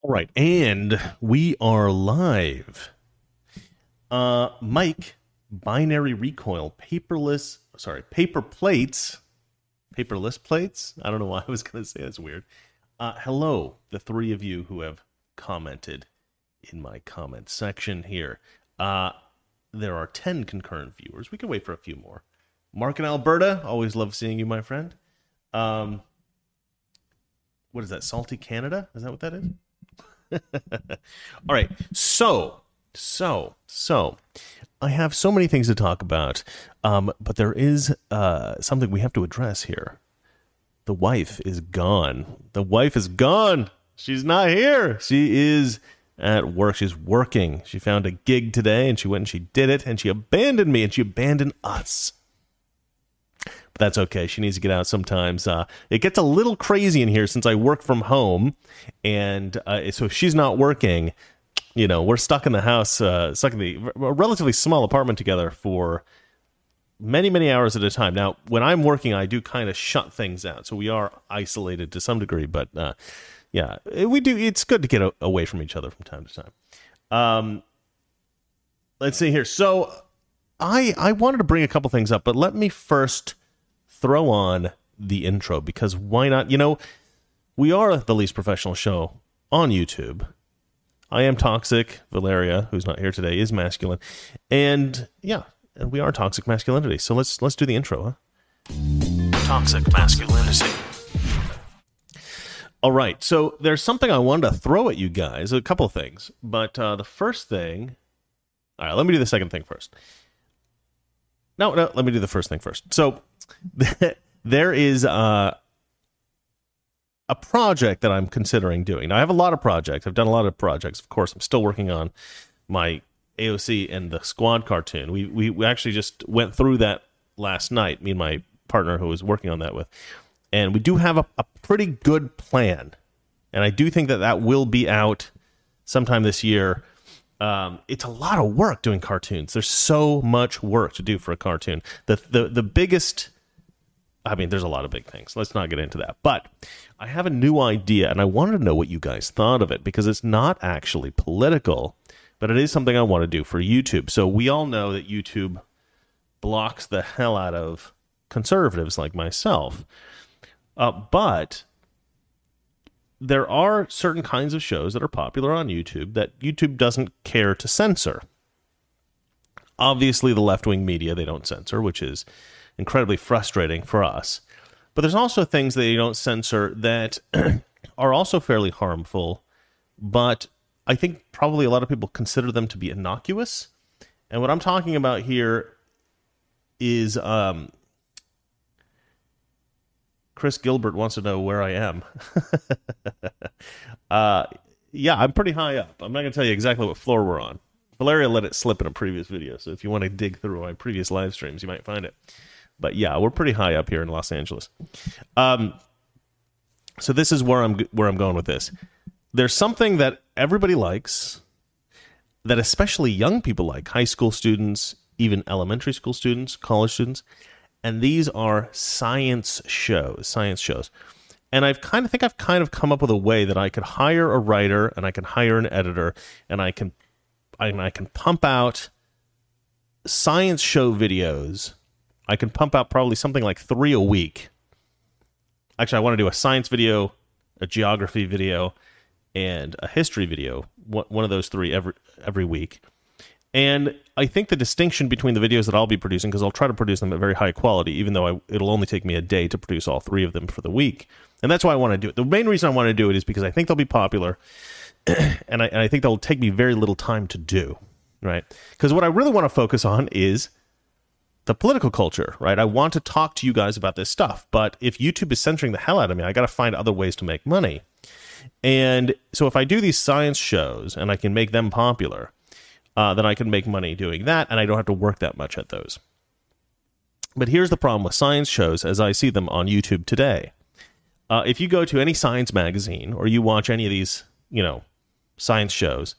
All right, and we are live. Uh, Mike, binary recoil, paperless. Sorry, paper plates, paperless plates. I don't know why I was going to say that's weird. Uh, hello, the three of you who have commented in my comment section here. Uh, there are ten concurrent viewers. We can wait for a few more. Mark in Alberta, always love seeing you, my friend. Um, what is that? Salty Canada? Is that what that is? All right. So, so, so, I have so many things to talk about, um, but there is uh, something we have to address here. The wife is gone. The wife is gone. She's not here. She is at work. She's working. She found a gig today and she went and she did it and she abandoned me and she abandoned us. That's okay. She needs to get out sometimes. Uh, it gets a little crazy in here since I work from home. And uh, so if she's not working, you know, we're stuck in the house, uh, stuck in the relatively small apartment together for many, many hours at a time. Now, when I'm working, I do kind of shut things out. So we are isolated to some degree, but uh, yeah, we do. It's good to get a- away from each other from time to time. Um, let's see here. So I I wanted to bring a couple things up, but let me first throw on the intro because why not? You know, we are the least professional show on YouTube. I am toxic. Valeria, who's not here today, is masculine, and yeah, and we are toxic masculinity. So let's let's do the intro, huh? Toxic masculinity. All right, so there's something I wanted to throw at you guys. A couple of things, but uh, the first thing. All right, let me do the second thing first. No, no, let me do the first thing first. So there is uh, a project that I'm considering doing. Now, I have a lot of projects. I've done a lot of projects. Of course, I'm still working on my AOC and the squad cartoon. We, we, we actually just went through that last night, me and my partner who was working on that with. And we do have a, a pretty good plan. And I do think that that will be out sometime this year. Um, it's a lot of work doing cartoons. There's so much work to do for a cartoon. The the the biggest I mean, there's a lot of big things. Let's not get into that. But I have a new idea and I wanted to know what you guys thought of it because it's not actually political, but it is something I want to do for YouTube. So we all know that YouTube blocks the hell out of conservatives like myself. Uh, but there are certain kinds of shows that are popular on YouTube that YouTube doesn't care to censor. Obviously, the left wing media they don't censor, which is incredibly frustrating for us. But there's also things that you don't censor that are also fairly harmful, but I think probably a lot of people consider them to be innocuous. And what I'm talking about here is um, Chris Gilbert wants to know where I am. uh, yeah, I'm pretty high up. I'm not going to tell you exactly what floor we're on. Valeria let it slip in a previous video, so if you want to dig through my previous live streams, you might find it. But yeah, we're pretty high up here in Los Angeles. Um, so this is where I'm where I'm going with this. There's something that everybody likes, that especially young people like, high school students, even elementary school students, college students, and these are science shows, science shows. And I've kind of think I've kind of come up with a way that I could hire a writer and I can hire an editor and I can and I can pump out science show videos. I can pump out probably something like 3 a week. Actually, I want to do a science video, a geography video, and a history video. One of those three every every week. And I think the distinction between the videos that I'll be producing, because I'll try to produce them at very high quality, even though I, it'll only take me a day to produce all three of them for the week. And that's why I want to do it. The main reason I want to do it is because I think they'll be popular, and, I, and I think they'll take me very little time to do, right? Because what I really want to focus on is the political culture, right? I want to talk to you guys about this stuff, but if YouTube is censoring the hell out of me, I got to find other ways to make money. And so if I do these science shows and I can make them popular, uh, then I can make money doing that, and I don't have to work that much at those. But here's the problem with science shows as I see them on YouTube today. Uh, if you go to any science magazine or you watch any of these, you know, science shows,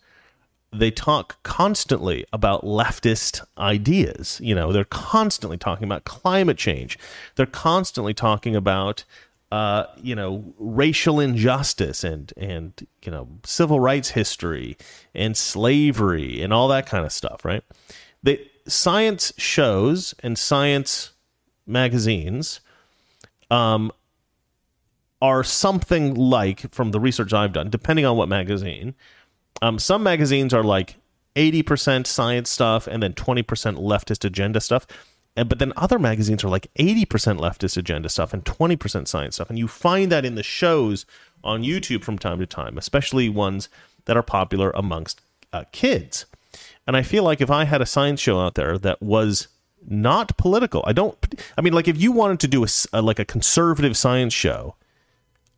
they talk constantly about leftist ideas. You know, they're constantly talking about climate change. They're constantly talking about uh, you know, racial injustice and and you know, civil rights history and slavery and all that kind of stuff, right? The science shows and science magazines um, are something like, from the research I've done, depending on what magazine. Um, some magazines are like 80% science stuff and then 20% leftist agenda stuff. And, but then other magazines are like 80% leftist agenda stuff and 20% science stuff. And you find that in the shows on YouTube from time to time, especially ones that are popular amongst uh, kids. And I feel like if I had a science show out there that was not political, I don't, I mean, like if you wanted to do a, a like a conservative science show,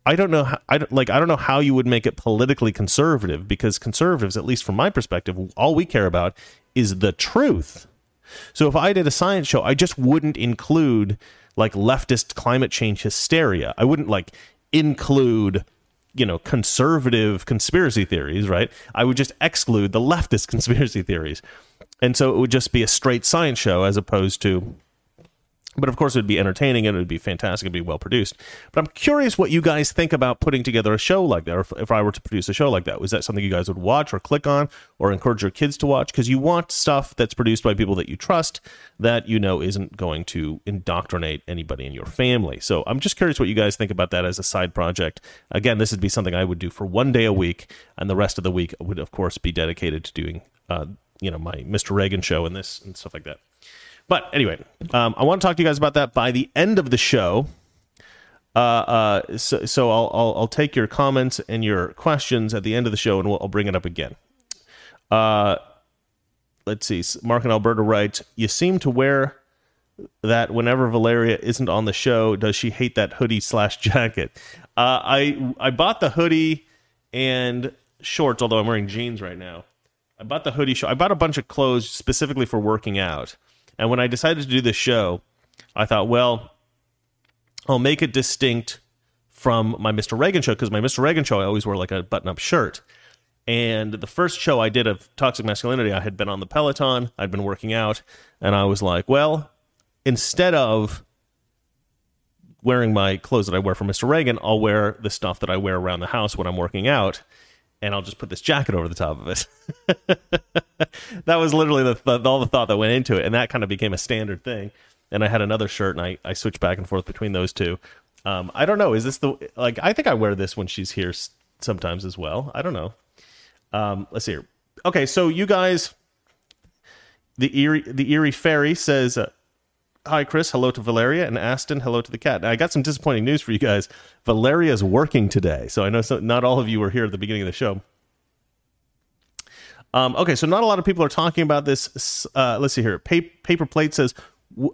I don't know how, I don't, like I don't know how you would make it politically conservative because conservatives, at least from my perspective, all we care about is the truth. So if I did a science show, I just wouldn't include like leftist climate change hysteria. I wouldn't like include you know conservative conspiracy theories, right? I would just exclude the leftist conspiracy theories. And so it would just be a straight science show as opposed to but of course, it would be entertaining and it would be fantastic. It'd be well produced. But I'm curious what you guys think about putting together a show like that, or if, if I were to produce a show like that. Was that something you guys would watch or click on or encourage your kids to watch? Because you want stuff that's produced by people that you trust that you know isn't going to indoctrinate anybody in your family. So I'm just curious what you guys think about that as a side project. Again, this would be something I would do for one day a week, and the rest of the week would, of course, be dedicated to doing, uh, you know, my Mr. Reagan show and this and stuff like that. But anyway, um, I want to talk to you guys about that by the end of the show. Uh, uh, so, so I'll, I'll, I'll take your comments and your questions at the end of the show, and we'll, I'll bring it up again. Uh, let's see. Mark and Alberta writes, "You seem to wear that whenever Valeria isn't on the show. Does she hate that hoodie slash jacket? Uh, I I bought the hoodie and shorts, although I'm wearing jeans right now. I bought the hoodie. I bought a bunch of clothes specifically for working out." And when I decided to do this show, I thought, well, I'll make it distinct from my Mr. Reagan show because my Mr. Reagan show I always wore like a button-up shirt. And the first show I did of toxic masculinity, I had been on the Peloton, I'd been working out, and I was like, well, instead of wearing my clothes that I wear for Mr. Reagan, I'll wear the stuff that I wear around the house when I'm working out and I'll just put this jacket over the top of it. that was literally the, all the thought that went into it, and that kind of became a standard thing. And I had another shirt, and I, I switched back and forth between those two. Um, I don't know. Is this the like? I think I wear this when she's here sometimes as well. I don't know. Um, let's see here. Okay, so you guys, the Erie the Erie Fairy says. Uh, Hi, Chris. Hello to Valeria and Aston. Hello to the cat. Now, I got some disappointing news for you guys. Valeria's working today, so I know not all of you were here at the beginning of the show. Um, okay, so not a lot of people are talking about this. Uh, let's see here. Pa- Paper Plate says,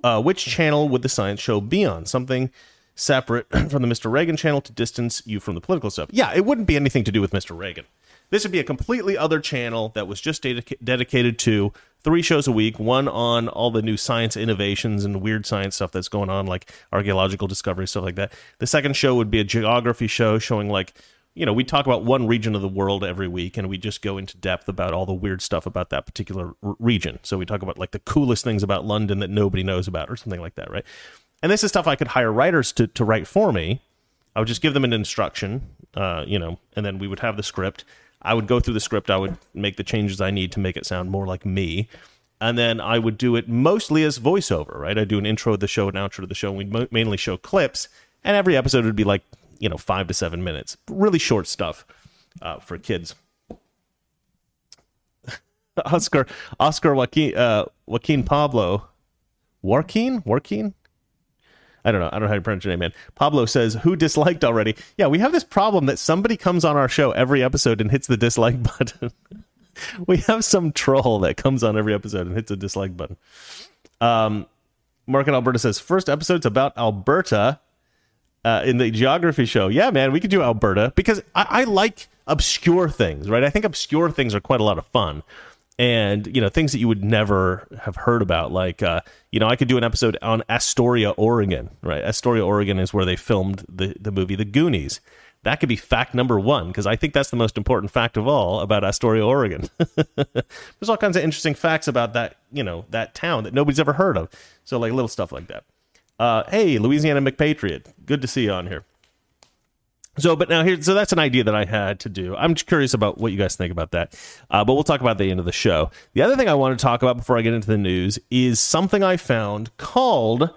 uh, which channel would the science show be on? Something separate from the Mr. Reagan channel to distance you from the political stuff. Yeah, it wouldn't be anything to do with Mr. Reagan. This would be a completely other channel that was just dedica- dedicated to three shows a week one on all the new science innovations and weird science stuff that's going on like archaeological discovery stuff like that. The second show would be a geography show showing like you know we talk about one region of the world every week and we just go into depth about all the weird stuff about that particular r- region. So we talk about like the coolest things about london that nobody knows about or something like that right? And this is stuff i could hire writers to, to write for me. I would just give them an instruction uh, you know and then we would have the script I would go through the script, I would make the changes I need to make it sound more like me. And then I would do it mostly as voiceover, right? I'd do an intro of the show, an outro of the show. And we'd mo- mainly show clips, and every episode would be like, you know, five to seven minutes. Really short stuff uh, for kids. Oscar Oscar Joaquin uh, Joaquin Pablo Joaquin Joaquin I don't know. I don't know how to pronounce your name, man. Pablo says, "Who disliked already?" Yeah, we have this problem that somebody comes on our show every episode and hits the dislike button. we have some troll that comes on every episode and hits a dislike button. Um, Mark and Alberta says, first episode's about Alberta uh, in the geography show. Yeah, man, we could do Alberta because I, I like obscure things, right? I think obscure things are quite a lot of fun and you know things that you would never have heard about like uh, you know i could do an episode on astoria oregon right? Astoria oregon is where they filmed the, the movie the goonies. That could be fact number one because i think that's the most important fact of all about astoria oregon. There's all kinds of interesting facts about that you know that town that nobody's ever heard of. So like little stuff like that. Uh, hey louisiana mcpatriot good to see you on here So, but now here, so that's an idea that I had to do. I'm just curious about what you guys think about that. Uh, but we'll talk about the end of the show. The other thing I want to talk about before I get into the news is something I found called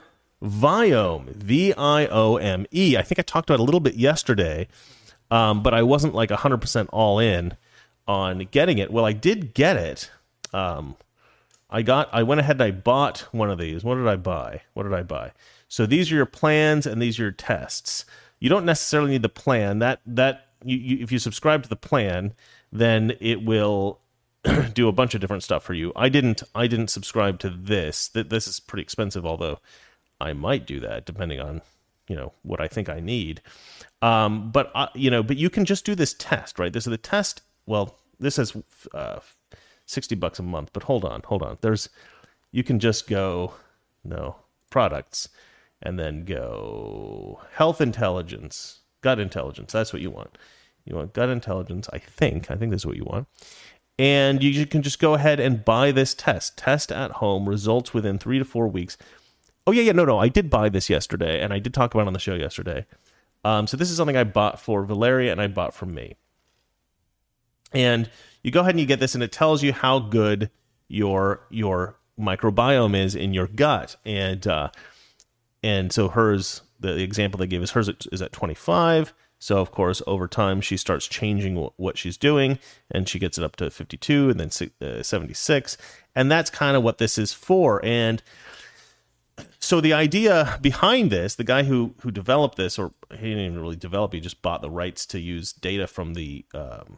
Viome, V I O M E. I think I talked about a little bit yesterday, um, but I wasn't like 100% all in on getting it. Well, I did get it. Um, I got, I went ahead and I bought one of these. What did I buy? What did I buy? So these are your plans and these are your tests you don't necessarily need the plan. That that you, you, if you subscribe to the plan, then it will do a bunch of different stuff for you. I didn't I didn't subscribe to this. That this is pretty expensive, although I might do that depending on you know what I think I need. Um, but uh, you know, but you can just do this test, right? This is the test. Well, this is uh, sixty bucks a month. But hold on, hold on. There's you can just go no products and then go health intelligence, gut intelligence. That's what you want. You want gut intelligence, I think. I think this is what you want. And you can just go ahead and buy this test. Test at home, results within three to four weeks. Oh, yeah, yeah, no, no. I did buy this yesterday, and I did talk about it on the show yesterday. Um, so this is something I bought for Valeria and I bought for me. And you go ahead and you get this, and it tells you how good your your microbiome is in your gut. And uh, and so hers the example they gave is hers is at 25 so of course over time she starts changing what she's doing and she gets it up to 52 and then uh, 76 and that's kind of what this is for. And so the idea behind this the guy who who developed this or he didn't even really develop he just bought the rights to use data from the um,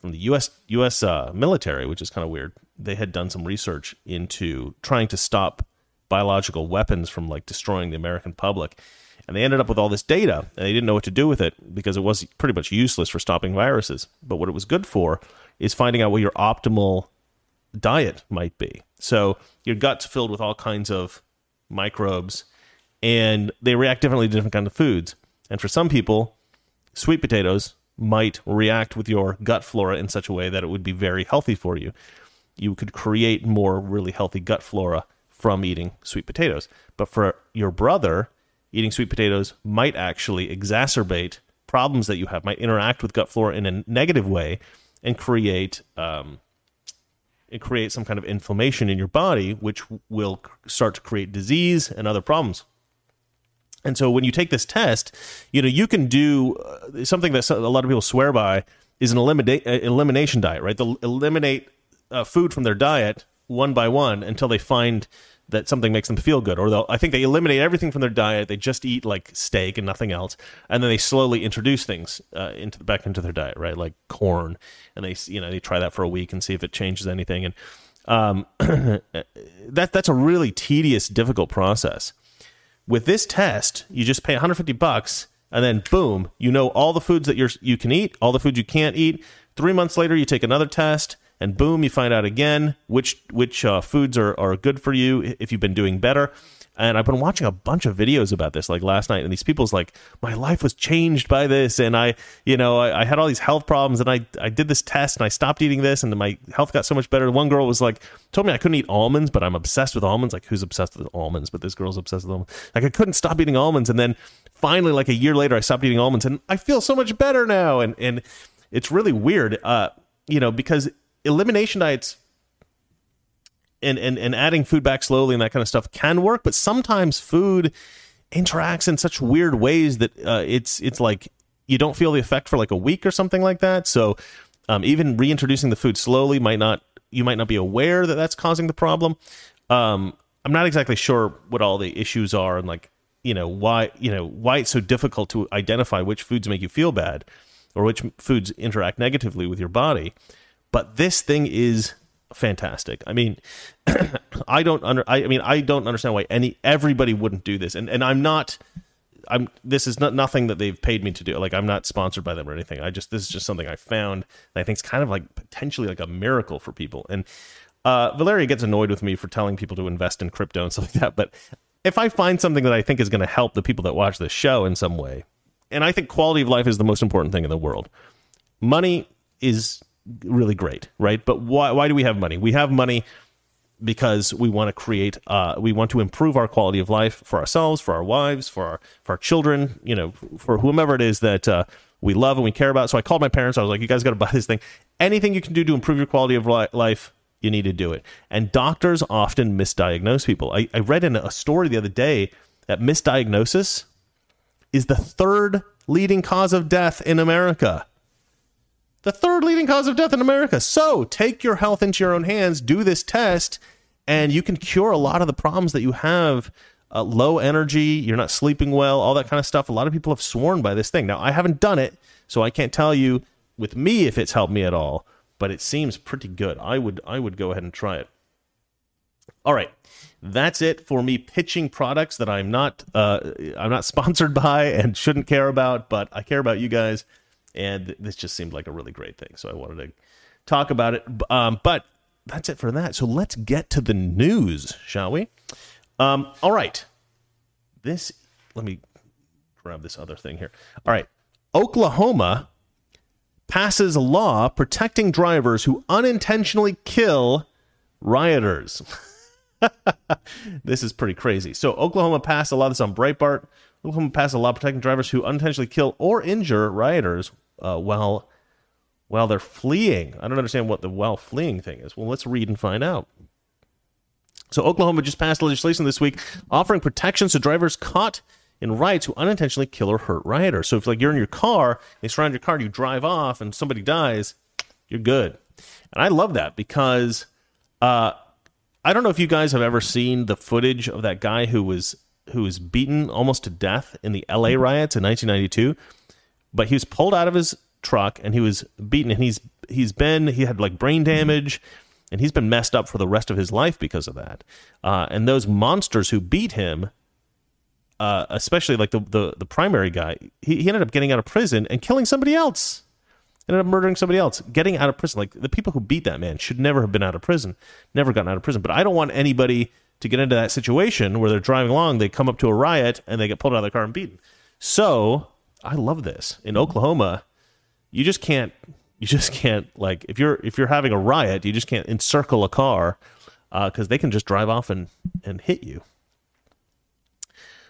from the US US uh, military which is kind of weird. They had done some research into trying to stop biological weapons from like destroying the American public. And they ended up with all this data, and they didn't know what to do with it because it was pretty much useless for stopping viruses. But what it was good for is finding out what your optimal diet might be. So your gut's filled with all kinds of microbes, and they react differently to different kinds of foods. And for some people, sweet potatoes might react with your gut flora in such a way that it would be very healthy for you. You could create more really healthy gut flora from eating sweet potatoes. But for your brother, eating sweet potatoes might actually exacerbate problems that you have, might interact with gut flora in a negative way and create um, and create some kind of inflammation in your body, which will start to create disease and other problems. And so when you take this test, you know you can do uh, something that a lot of people swear by is an eliminate elimination diet, right? They'll eliminate uh, food from their diet one by one until they find that something makes them feel good or they'll i think they eliminate everything from their diet. They just eat like steak and nothing else and then they slowly introduce things uh, into back into their diet right? Like corn and they you know they try that for a week and see if it changes anything and um, that that's a really tedious difficult process. With this test you just pay 150 bucks and then boom you know all the foods that you're you can eat all the foods you can't eat. Three months later you take another test and boom, you find out again which which uh, foods are, are good for you if you've been doing better. And I've been watching a bunch of videos about this, like last night, and these people's like, my life was changed by this, and I, you know, I, I, had all these health problems, and I, I did this test, and I stopped eating this, and my health got so much better. One girl was like, told me I couldn't eat almonds, but I'm obsessed with almonds. Like, who's obsessed with almonds? But this girl's obsessed with almonds. Like, I couldn't stop eating almonds, and then finally, like a year later, I stopped eating almonds, and I feel so much better now. And and it's really weird, uh, you know, because elimination diets and, and, and adding food back slowly and that kind of stuff can work, but sometimes food interacts in such weird ways that uh, it's it's like you don't feel the effect for like a week or something like that. So um, even reintroducing the food slowly might not you might not be aware that that's causing the problem. Um, I'm not exactly sure what all the issues are and like you know why you know why it's so difficult to identify which foods make you feel bad or which foods interact negatively with your body. But this thing is fantastic. I mean, I don't under I, I mean I don't understand why any everybody wouldn't do this. And and I'm not I'm this is not nothing that they've paid me to do. Like I'm not sponsored by them or anything. I just this is just something I found I think it's kind of like potentially like a miracle for people. And uh, Valeria gets annoyed with me for telling people to invest in crypto and stuff like that. But if I find something that I think is going to help the people that watch this show in some way, and I think quality of life is the most important thing in the world. Money is really great, right? But why why do we have money? We have money because we want to create uh, we want to improve our quality of life for ourselves for our wives for our for our children you know for whomever it is that uh, we love and we care about. So I called my parents. I was like, you guys got to buy this thing. Anything you can do to improve your quality of life, you need to do it. And doctors often misdiagnose people. I, I read in a story the other day that misdiagnosis is the third leading cause of death in America. The third leading cause of death in America. So take your health into your own hands, do this test, and you can cure a lot of the problems that you have. Uh, low energy, you're not sleeping well, all that kind of stuff. A lot of people have sworn by this thing. Now, I haven't done it, so I can't tell you with me if it's helped me at all, but it seems pretty good. I would I would go ahead and try it. All right, that's it for me pitching products that I'm not uh, I'm not sponsored by and shouldn't care about, but I care about you guys, and this just seemed like a really great thing, so I wanted to talk about it. Um, but that's it for that. So let's get to the news, shall we? Um, all right. This, let me grab this other thing here. All right. Oklahoma passes a law protecting drivers who unintentionally kill rioters. this is pretty crazy. So, Oklahoma passed a law this on Breitbart. Oklahoma passed a law protecting drivers who unintentionally kill or injure rioters uh, while while they're fleeing. I don't understand what the while fleeing thing is. Well, let's read and find out. So, Oklahoma just passed legislation this week offering protections to drivers caught in riots who unintentionally kill or hurt rioters. So, if like you're in your car, they surround your car, and you drive off, and somebody dies, you're good. And I love that because uh, I don't know if you guys have ever seen the footage of that guy who was who was beaten almost to death in the L.A. riots in 1992, but he was pulled out of his truck and he was beaten, and he's he's been he had like brain damage and he's been messed up for the rest of his life because of that. Uh, and those monsters who beat him, uh, especially like the, the the primary guy, he, he ended up getting out of prison and killing somebody else. Ended up murdering somebody else, getting out of prison. Like the people who beat that man should never have been out of prison, never gotten out of prison. But I don't want anybody to get into that situation where they're driving along, they come up to a riot, and they get pulled out of the car and beaten. So I love this in Oklahoma. You just can't you just can't like if you're if you're having a riot, you just can't encircle a car because uh, they can just drive off and and hit you.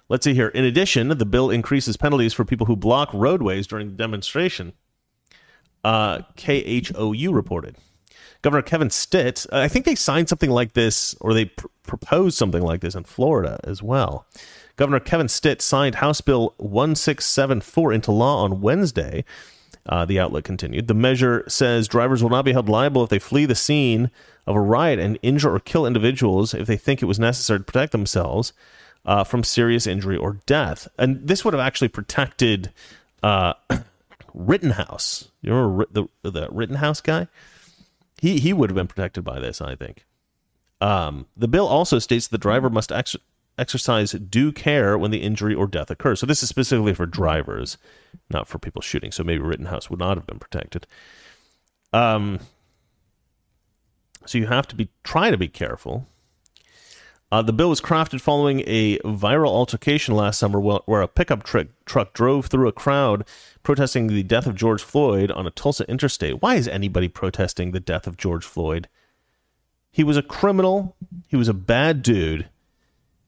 Let's see here. In addition, the bill increases penalties for people who block roadways during the demonstration. Uh, KHOU reported. Governor Kevin Stitt, I think they signed something like this, or they pr- proposed something like this in Florida as well. Governor Kevin Stitt signed House Bill 1674 into law on Wednesday, uh, the outlet continued. The measure says drivers will not be held liable if they flee the scene of a riot and injure or kill individuals if they think it was necessary to protect themselves uh, from serious injury or death. And this would have actually protected uh, Rittenhouse. You remember the the Rittenhouse guy? He he would have been protected by this, I think. Um, the bill also states the driver must ex- exercise due care when the injury or death occurs. So this is specifically for drivers, not for people shooting. So maybe Rittenhouse would not have been protected. Um, so you have to be try to be careful. Uh, the bill was crafted following a viral altercation last summer where a pickup truck, truck drove through a crowd protesting the death of George Floyd on a Tulsa interstate. Why is anybody protesting the death of George Floyd? He was a criminal. He was a bad dude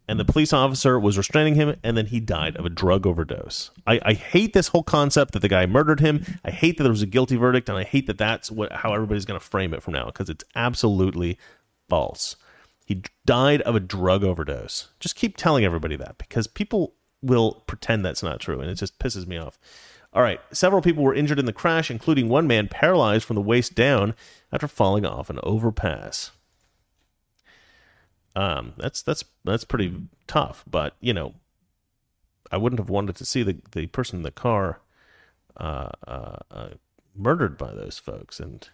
and the police officer was restraining him, and then he died of a drug overdose. I, I, hate this whole concept that the guy murdered him. I hate that there was a guilty verdict, and I hate that that's what how everybody's going to frame it from now because it's absolutely false. He died of a drug overdose. Just keep telling everybody that because people will pretend that's not true, and it just pisses me off. All right, several people were injured in the crash, including one man paralyzed from the waist down after falling off an overpass. Um, that's that's that's pretty tough. But you know, I wouldn't have wanted to see the the person in the car uh, uh, uh, murdered by those folks. And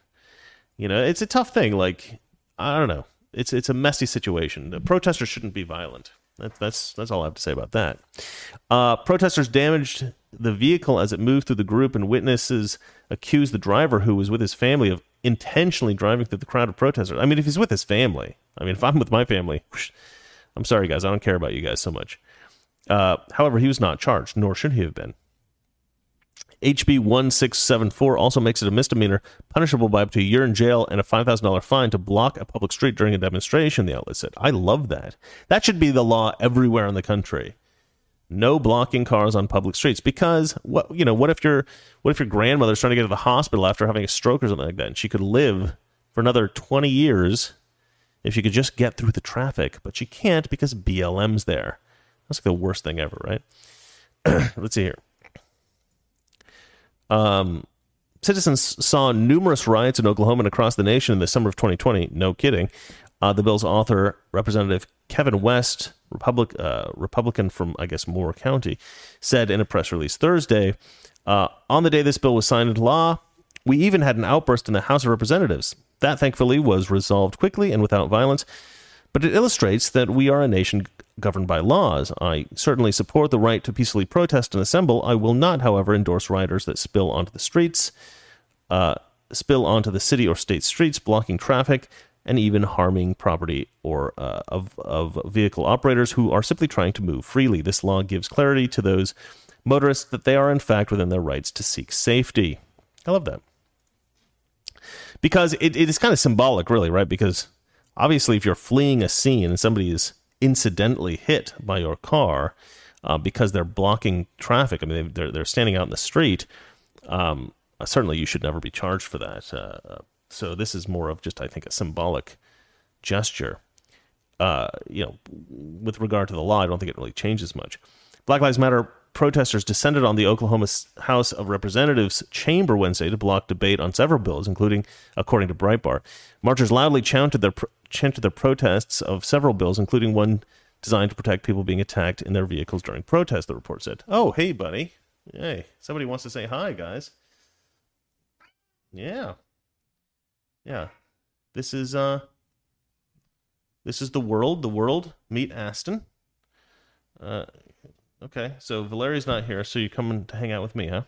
you know, it's a tough thing. Like I don't know, it's it's a messy situation. The protesters shouldn't be violent. That, that's that's all I have to say about that. Uh, protesters damaged the vehicle as it moved through the group, and witnesses accused the driver, who was with his family, of intentionally driving through the crowd of protesters. I mean, if he's with his family, I mean, if I'm with my family, I'm sorry, guys, I don't care about you guys so much. Uh, however, he was not charged, nor should he have been. HB 1674 also makes it a misdemeanor, punishable by up to a year in jail and a $5,000 fine to block a public street during a demonstration, the outlet said. I love that. That should be the law everywhere in the country. No blocking cars on public streets. Because what you know what if your what if your grandmother's trying to get to the hospital after having a stroke or something like that? And she could live for another 20 years if she could just get through the traffic but she can't because BLM's there. That's like the worst thing ever right? Let's see here. Um citizens saw numerous riots in Oklahoma and across the nation in the summer of 2020 no kidding. Uh, the bill's author representative Kevin West Republic, uh, Republican from, I guess, Moore County, said in a press release Thursday uh, on the day this bill was signed into law, we even had an outburst in the House of Representatives. That, thankfully, was resolved quickly and without violence, but it illustrates that we are a nation governed by laws. I certainly support the right to peacefully protest and assemble. I will not, however, endorse rioters that spill onto the streets, uh, spill onto the city or state streets, blocking traffic, and even harming property or uh, of, of vehicle operators who are simply trying to move freely. This law gives clarity to those motorists that they are in fact within their rights to seek safety. I love that. Because it, it is kind of symbolic, really, right? Because obviously, if you're fleeing a scene and somebody is incidentally hit by your car uh, because they're blocking traffic, I mean, they're, they're standing out in the street, um, certainly you should never be charged for that. Uh, so this is more of just, I think, a symbolic gesture. Uh, you know, with regard to the law, I don't think it really changes much. Black Lives Matter protesters descended on the Oklahoma House of Representatives chamber Wednesday to block debate on several bills, including, according to Breitbart, marchers loudly chanted their chanted their protests of several bills, including one designed to protect people being attacked in their vehicles during protest. The report said, "Oh, hey, buddy, hey, somebody wants to say hi, guys." Yeah, yeah. This is uh this is the world, the world. Meet Aston. Uh okay, so Valeria's not here, so you're coming to hang out with me, huh?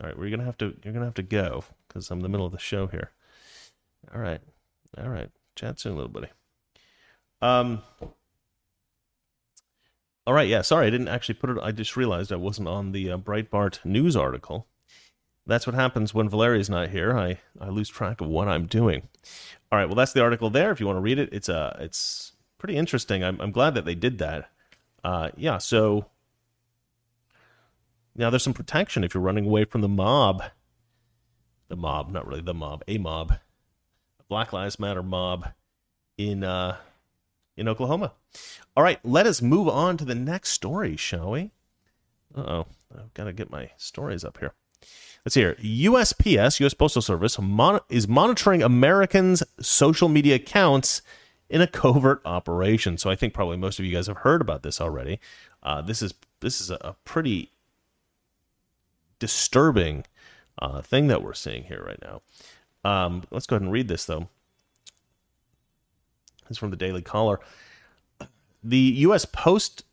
All right, we're gonna have to you're gonna have to go because I'm in the middle of the show here. All right, all right. Chat soon, little buddy. Um. All right, yeah. Sorry, I didn't actually put it. I just realized I wasn't on the uh, Breitbart news article that's what happens when Valeria's not here. I, I lose track of what I'm doing. All right, well, that's the article there. If you want to read it, it's uh, it's pretty interesting. I'm, I'm glad that they did that. Uh, yeah, so now there's some protection if you're running away from the mob. The mob, not really the mob, a mob, A Black Lives Matter mob in uh, in Oklahoma. All right, let us move on to the next story, shall we? Uh oh, I've got to get my stories up here. Let's hear. USPS, U.S. Postal Service, mon- is monitoring Americans' social media accounts in a covert operation. So I think probably most of you guys have heard about this already. Uh, this is this is a, pretty disturbing uh, thing that we're seeing here right now. Um, let's go ahead and read this though. This is from the Daily Caller. The U.S. Post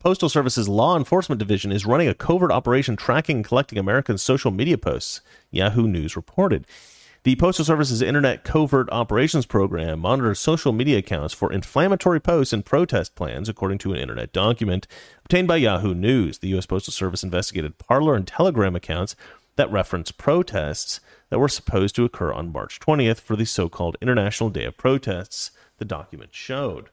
Postal Service's Law Enforcement Division is running a covert operation tracking and collecting American social media posts, Yahoo News reported. The Postal Service's Internet Covert Operations Program monitors social media accounts for inflammatory posts and protest plans, according to an Internet document obtained by Yahoo News. The U.S. Postal Service investigated Parler and Telegram accounts that reference protests that were supposed to occur on March 20th for the so called International Day of Protests, the document showed.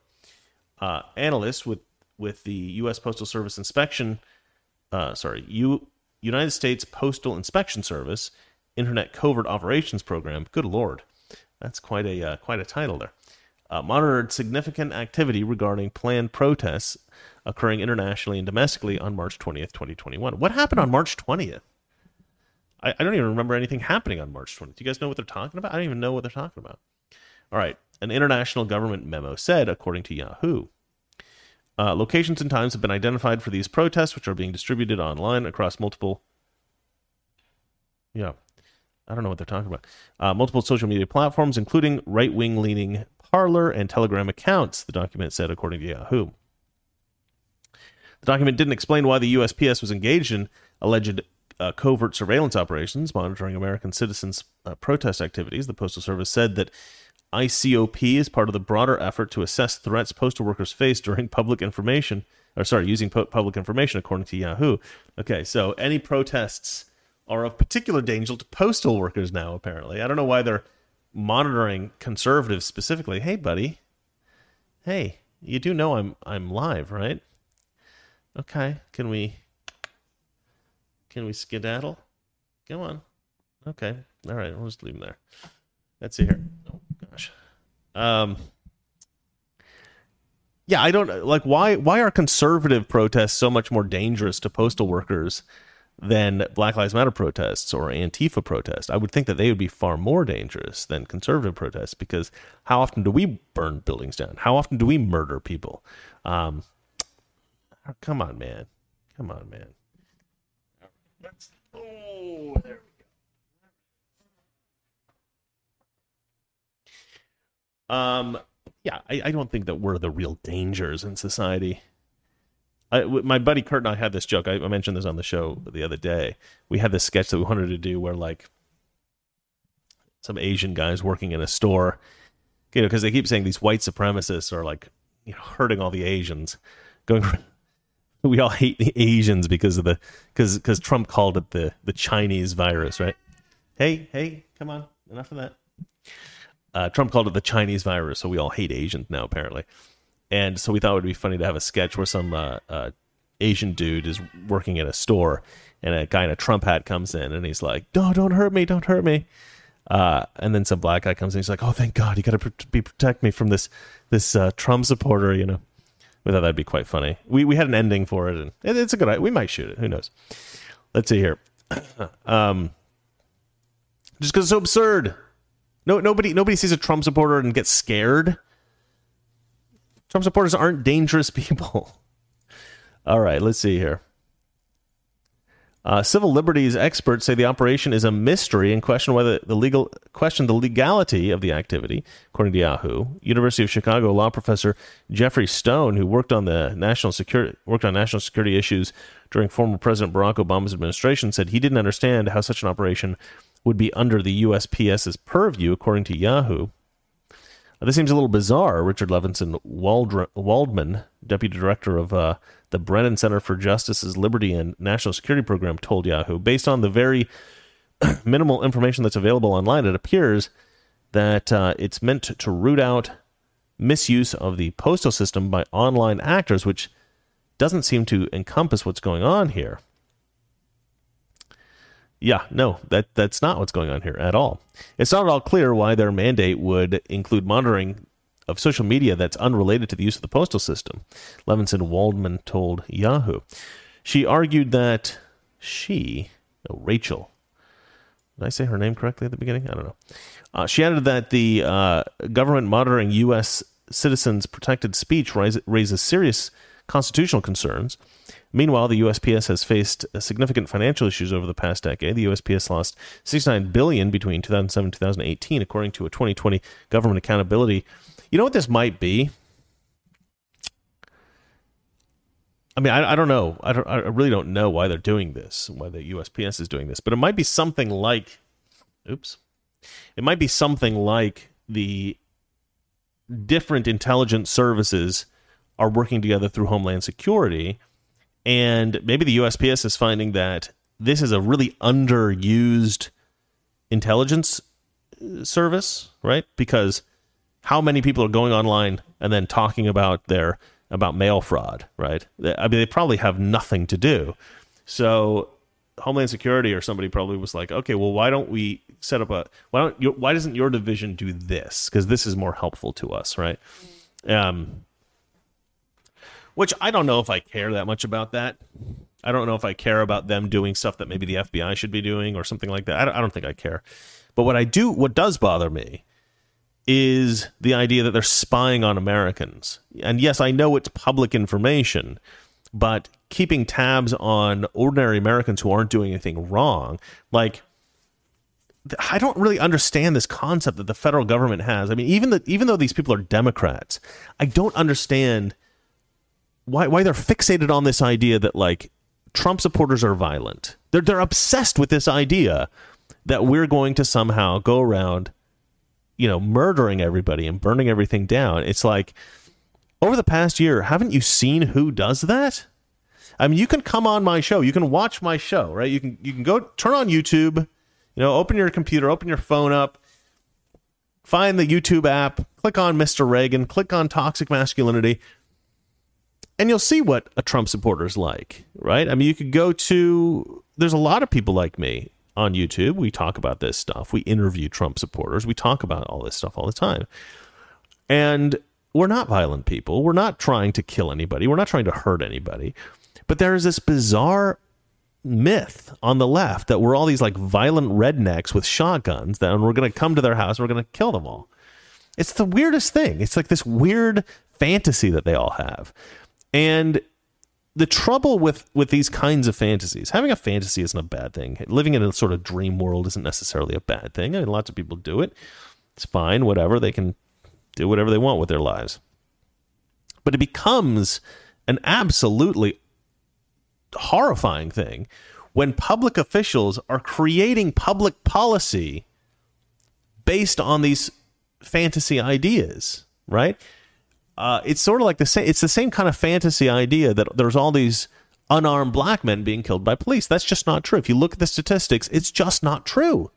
Uh, analysts with with the U.S. Postal Service inspection, uh, sorry, U, United States Postal Inspection Service Internet Covert Operations Program. Good lord, that's quite a uh, quite a title there. Uh, monitored significant activity regarding planned protests occurring internationally and domestically on March 20th, 2021. What happened on March 20th? I, I don't even remember anything happening on March 20th. Do you guys know what they're talking about? I don't even know what they're talking about. All right. An international government memo said, according to Yahoo, uh, locations and times have been identified for these protests, which are being distributed online across multiple. Yeah, I don't know what they're talking about. Uh, multiple social media platforms, including right wing leaning Parler and Telegram accounts, the document said, according to Yahoo. The document didn't explain why the USPS was engaged in alleged uh, covert surveillance operations monitoring American citizens' uh, protest activities. The Postal Service said that ICOP is part of the broader effort to assess threats postal workers face during public information, or sorry, using po- public information, according to Yahoo. Okay, so any protests are of particular danger to postal workers now, apparently. I don't know why they're monitoring conservatives specifically. Hey, buddy. Hey, you do know I'm I'm live, right? Okay. Can we can we skedaddle? Come on. Okay. All right. We'll just leave him there. Let's see here. Oh. Um yeah, I don't like why why are conservative protests so much more dangerous to postal workers than Black Lives Matter protests or Antifa protests. I would think that they would be far more dangerous than conservative protests because how often do we burn buildings down? How often do we murder people? Um, come on, man. Come on, man. oh, there we go. Um, yeah, I, I don't think that we're the real dangers in society. I, my buddy Kurt and I had this joke. I, I mentioned this on the show the other day. We had this sketch that we wanted to do where like some Asian guys working in a store, you know, because they keep saying these white supremacists are like, you know, hurting all the Asians. Going, we all hate the Asians because of the because because Trump called it the the Chinese virus, right? Hey, hey, come on, enough of that. Uh, Trump called it the Chinese virus, so we all hate Asians now, apparently and so we thought it would be funny to have a sketch where some uh, uh, Asian dude is working in a store, and a guy in a Trump hat comes in, and he's like, "No, don't hurt me, don't hurt me." Uh, and then some black guy comes in, he's like, "Oh, thank God, you got to be protect me from this this uh, Trump supporter," you know. We thought that'd be quite funny. We we had an ending for it, and it's a good. We might shoot it. Who knows? Let's see here. um, just because it's so absurd. No, nobody nobody sees a Trump supporter and gets scared. Trump supporters aren't dangerous people. All right, let's see here. Uh, civil liberties experts say the operation is a mystery and question whether the legal question the legality of the activity. According to Yahoo, University of Chicago law professor Geoffrey Stone, who worked on the national security worked on national security issues during former President Barack Obama's administration, said he didn't understand how such an operation would be under the USPS's purview. According to Yahoo, this seems a little bizarre. Richard Levinson Waldman, deputy director of uh, the Brennan Center for Justice's Liberty and National Security Program, told Yahoo, based on the very minimal information that's available online, it appears that uh, it's meant to root out misuse of the postal system by online actors, which doesn't seem to encompass what's going on here. Yeah, no, that that's not what's going on here at all. It's not at all clear why their mandate would include monitoring of social media that's unrelated to the use of the postal system. Levinson Waldman told Yahoo. She argued that she, oh, Rachel, did I say her name correctly at the beginning? I don't know. Uh, she added that the uh, government monitoring U.S. citizens' protected speech raises serious constitutional concerns Meanwhile, the USPS has faced significant financial issues over the past decade. The USPS lost 69 billion between 2007 and 2018, according to a 2020 government accountability. You know what this might be? I mean, I, I don't know. I, don't, I really don't know why they're doing this, why the USPS is doing this, but it might be something like, oops, it might be something like the different intelligence services are working together through Homeland Security and maybe the USPS is finding that this is a really underused intelligence uh, service, right? Because how many people are going online and then talking about their about mail fraud, right? I mean, they probably have nothing to do. So Homeland Security or somebody probably was like, okay, well, why don't we set up a why don't you, why doesn't your division do this? Because this is more helpful to us, right? Um, which I don't know if I care that much about that. I don't know if I care about them doing stuff that maybe the FBI should be doing or something like that. I don't, I don't think I care. But what I do, what does bother me, is the idea that they're spying on Americans. And yes, I know it's public information, but keeping tabs on ordinary Americans who aren't doing anything wrong, like I don't really understand this concept that the federal government has. I mean, even the, even though these people are Democrats, I don't understand why why they're fixated on this idea that like Trump supporters are violent. They're they're obsessed with this idea that we're going to somehow go around, you know, murdering everybody and burning everything down. It's like over the past year, haven't you seen who does that? I mean, you can come on my show, you can watch my show, right? You can you can go turn on YouTube, you know, open your computer, open your phone up, find the YouTube app, click on Mr. Reagan, click on toxic masculinity, and you'll see what a Trump supporter is like, right? I mean, you could go to, there's a lot of people like me on YouTube. We talk about this stuff. We interview Trump supporters. We talk about all this stuff all the time. And we're not violent people. We're not trying to kill anybody. We're not trying to hurt anybody. But there is this bizarre myth on the left that we're all these like violent rednecks with shotguns that and we're going to come to their house and we're going to kill them all. It's the weirdest thing. It's like this weird fantasy that they all have. And the trouble with with these kinds of fantasies, having a fantasy isn't a bad thing. Living in a sort of dream world isn't necessarily a bad thing. I mean, lots of people do it. It's fine, whatever. They can do whatever they want with their lives. But it becomes an absolutely horrifying thing when public officials are creating public policy based on these fantasy ideas, right? Uh, it's sort of like the same. It's the same kind of fantasy idea that there's all these unarmed black men being killed by police. That's just not true. If you look at the statistics, it's just not true.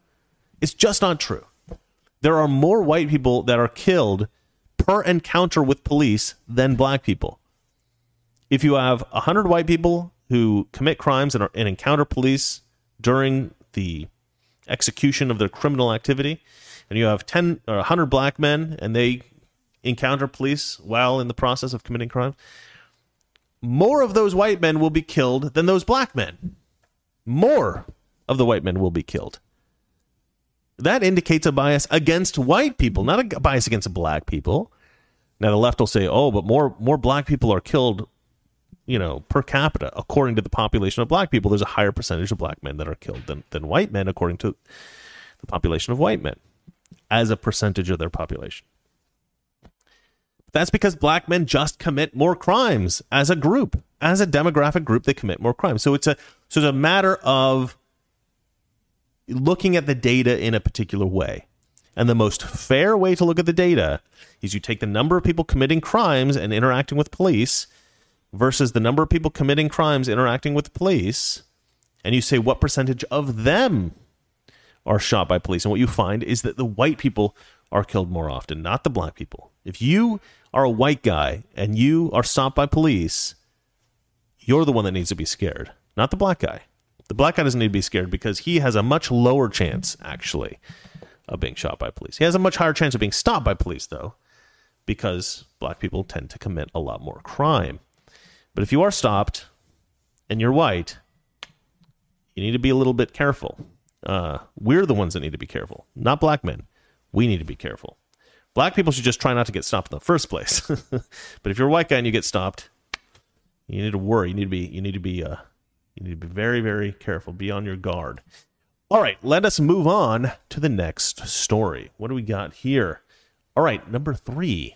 It's just not true. There are more white people that are killed per encounter with police than black people. If you have 100 white people who commit crimes and, are, and encounter police during the execution of their criminal activity, and you have 10 or 100 black men and they encounter police while in the process of committing crime, more of those white men will be killed than those black men. More of the white men will be killed. That indicates a bias against white people, not a bias against black people. Now the left will say, "Oh, but more more black people are killed, you know, per capita according to the population of black people. There's a higher percentage of black men that are killed than than white men according to the population of white men as a percentage of their population." That's because black men just commit more crimes as a group. As a demographic group, they commit more crimes. So it's a so it's a matter of looking at the data in a particular way. And the most fair way to look at the data is you take the number of people committing crimes and interacting with police versus the number of people committing crimes interacting with police, and you say what percentage of them are shot by police. And what you find is that the white people are killed more often, not the black people. If you are a white guy and you are stopped by police, you're the one that needs to be scared, not the black guy. The black guy doesn't need to be scared because he has a much lower chance, actually, of being shot by police. He has a much higher chance of being stopped by police, though, because black people tend to commit a lot more crime. But if you are stopped and you're white, you need to be a little bit careful. Uh, we're the ones that need to be careful, not black men. We need to be careful. Black people should just try not to get stopped in the first place. but if you're a white guy and you get stopped, you need to worry. You need to be you need to be uh you need to be very very careful. Be on your guard. All right, let us move on to the next story. What do we got here? All right, number 3.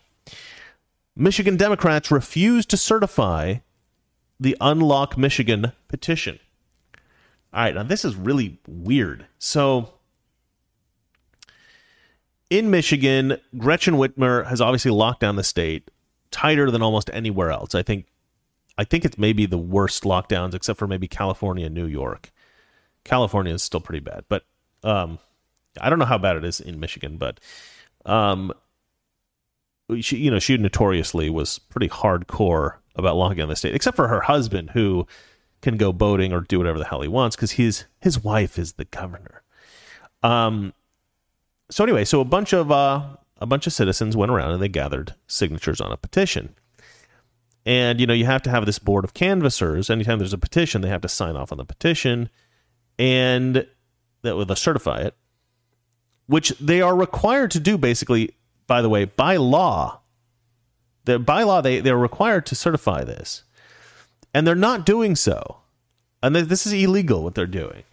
Michigan Democrats refuse to certify the Unlock Michigan petition. All right, now this is really weird. So in Michigan, Gretchen Whitmer has obviously locked down the state tighter than almost anywhere else. I think I think it's maybe the worst lockdowns except for maybe California New York. California is still pretty bad, but um, I don't know how bad it is in Michigan, but um, she, you know, she notoriously was pretty hardcore about locking down the state, except for her husband, who can go boating or do whatever the hell he wants because his his wife is the governor. Um, so anyway, so a bunch of uh, a bunch of citizens went around and they gathered signatures on a petition. And you know, you have to have this board of canvassers. Anytime there's a petition, they have to sign off on the petition, and that will certify it, which they are required to do. Basically, by the way, by law, the by law they they're required to certify this, and they're not doing so, and this is illegal what they're doing,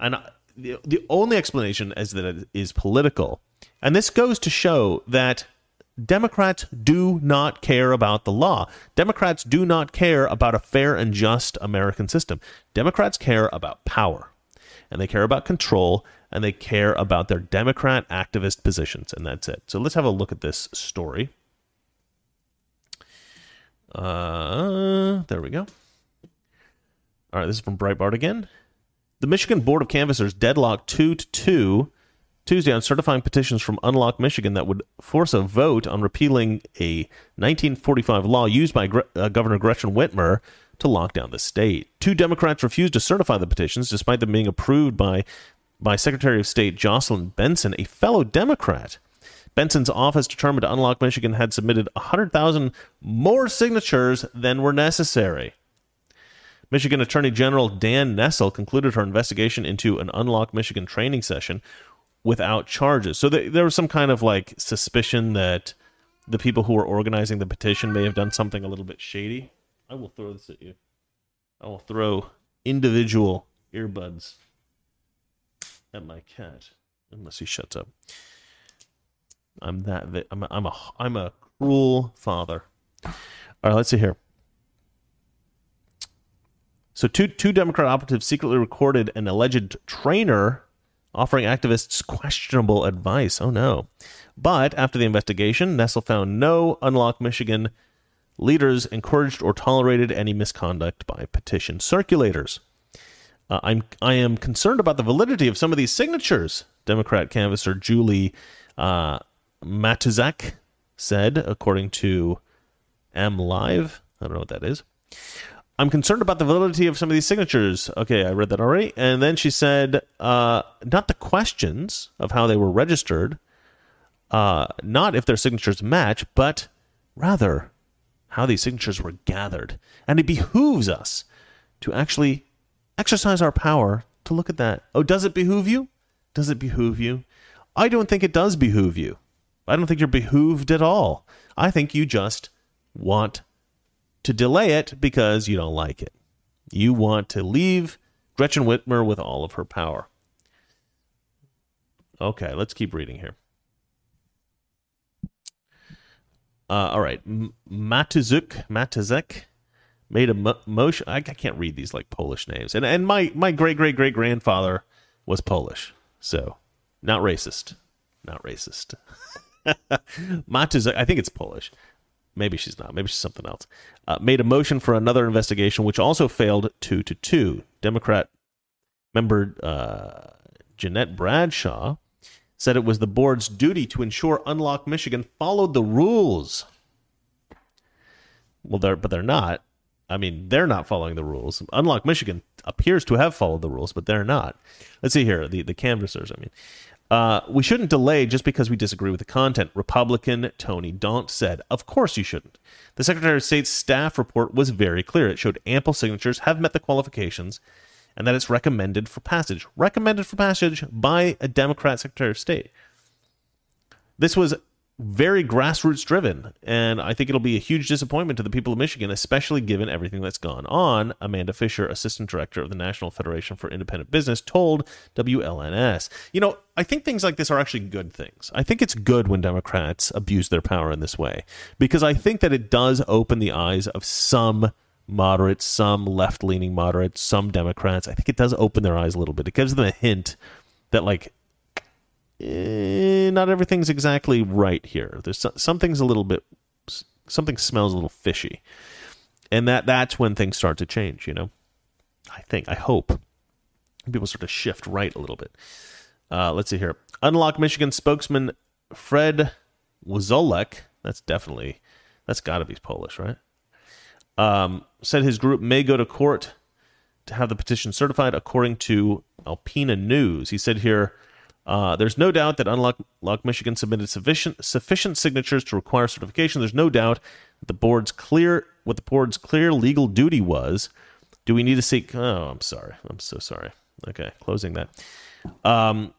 and the, the only explanation is that it is political. And this goes to show that Democrats do not care about the law. Democrats do not care about a fair and just American system. Democrats care about power, and they care about control, and they care about their Democrat activist positions, and that's it. So let's have a look at this story. Uh, there we go. All right, this is from Breitbart again. The Michigan Board of Canvassers deadlocked 2 to 2 Tuesday on certifying petitions from Unlock Michigan that would force a vote on repealing a 1945 law used by uh, Governor Gretchen Whitmer to lock down the state. Two Democrats refused to certify the petitions despite them being approved by by Secretary of State Jocelyn Benson, a fellow Democrat. Benson's office determined Unlock Michigan had submitted 100,000 more signatures than were necessary. Michigan Attorney General Dana Nessel concluded her investigation into an Unlock Michigan training session without charges. So there was some kind of like suspicion that the people who were organizing the petition may have done something a little bit shady. I will throw this at you. I will throw individual earbuds at my cat unless he shuts up. I'm that vi- I'm a, I'm a I'm a cruel father. All right, let's see here. So two two Democrat operatives secretly recorded an alleged trainer offering activists questionable advice. Oh no. But after the investigation, Nessel found no Unlock Michigan leaders encouraged or tolerated any misconduct by petition circulators. Uh, I'm I am concerned about the validity of some of these signatures. Democrat canvasser Julie uh, Matuzak said, according to MLive. I don't know what that is. I'm concerned about the validity of some of these signatures. Okay, I read that already. And then she said, uh, not the questions of how they were registered, uh, not if their signatures match, but rather how these signatures were gathered. And it behooves us to actually exercise our power to look at that. Oh, does it behoove you? Does it behoove you? I don't think it does behoove you. I don't think you're behooved at all. I think you just want to delay it because you don't like it. You want to leave Gretchen Whitmer with all of her power. Okay, let's keep reading here. Uh, all right, Matuzuk Matuzek made a mo- motion. I, I, can't read these like Polish names, and and my my great great great grandfather was Polish, so not racist, not racist. Matuzek, I think it's Polish maybe she's not, maybe she's something else, uh, made a motion for another investigation, which also failed two to two. Democrat member uh, Jeannette Bradshaw said it was the board's duty to ensure Unlock Michigan followed the rules. Well, they're but they're not. I mean, they're not following the rules. Unlock Michigan appears to have followed the rules, but they're not. Let's see here. The the canvassers. I mean, uh, we shouldn't delay just because we disagree with the content, Republican Tony Daunt said. Of course you shouldn't. The Secretary of State's staff report was very clear. It showed ample signatures have met the qualifications and that it's recommended for passage. Recommended for passage by a Democrat Secretary of State. This was very grassroots driven. And I think it'll be a huge disappointment to the people of Michigan, especially given everything that's gone on. Amanda Fisher, assistant director of the National Federation for Independent Business, told WLNS. You know, I think things like this are actually good things. I think it's good when Democrats abuse their power in this way because I think that it does open the eyes of some moderates, some left leaning moderates, some Democrats. I think it does open their eyes a little bit. It gives them a hint that, like, eh, not everything's exactly right here. There's something's a little bit something smells a little fishy, and that that's when things start to change. You know, I think I hope people start to shift right a little bit. Uh, let's see here. Unlock Michigan spokesman Fred Wszolek. That's definitely that's got to be Polish, right? Um, said his group may go to court to have the petition certified according to Alpena News. He said here uh, there's no doubt that Unlock Lock Michigan submitted sufficient sufficient signatures to require certification. There's no doubt that the board's clear what the board's clear legal duty was. Do we need to seek? Oh, I'm sorry. I'm so sorry. Okay, closing that. Um,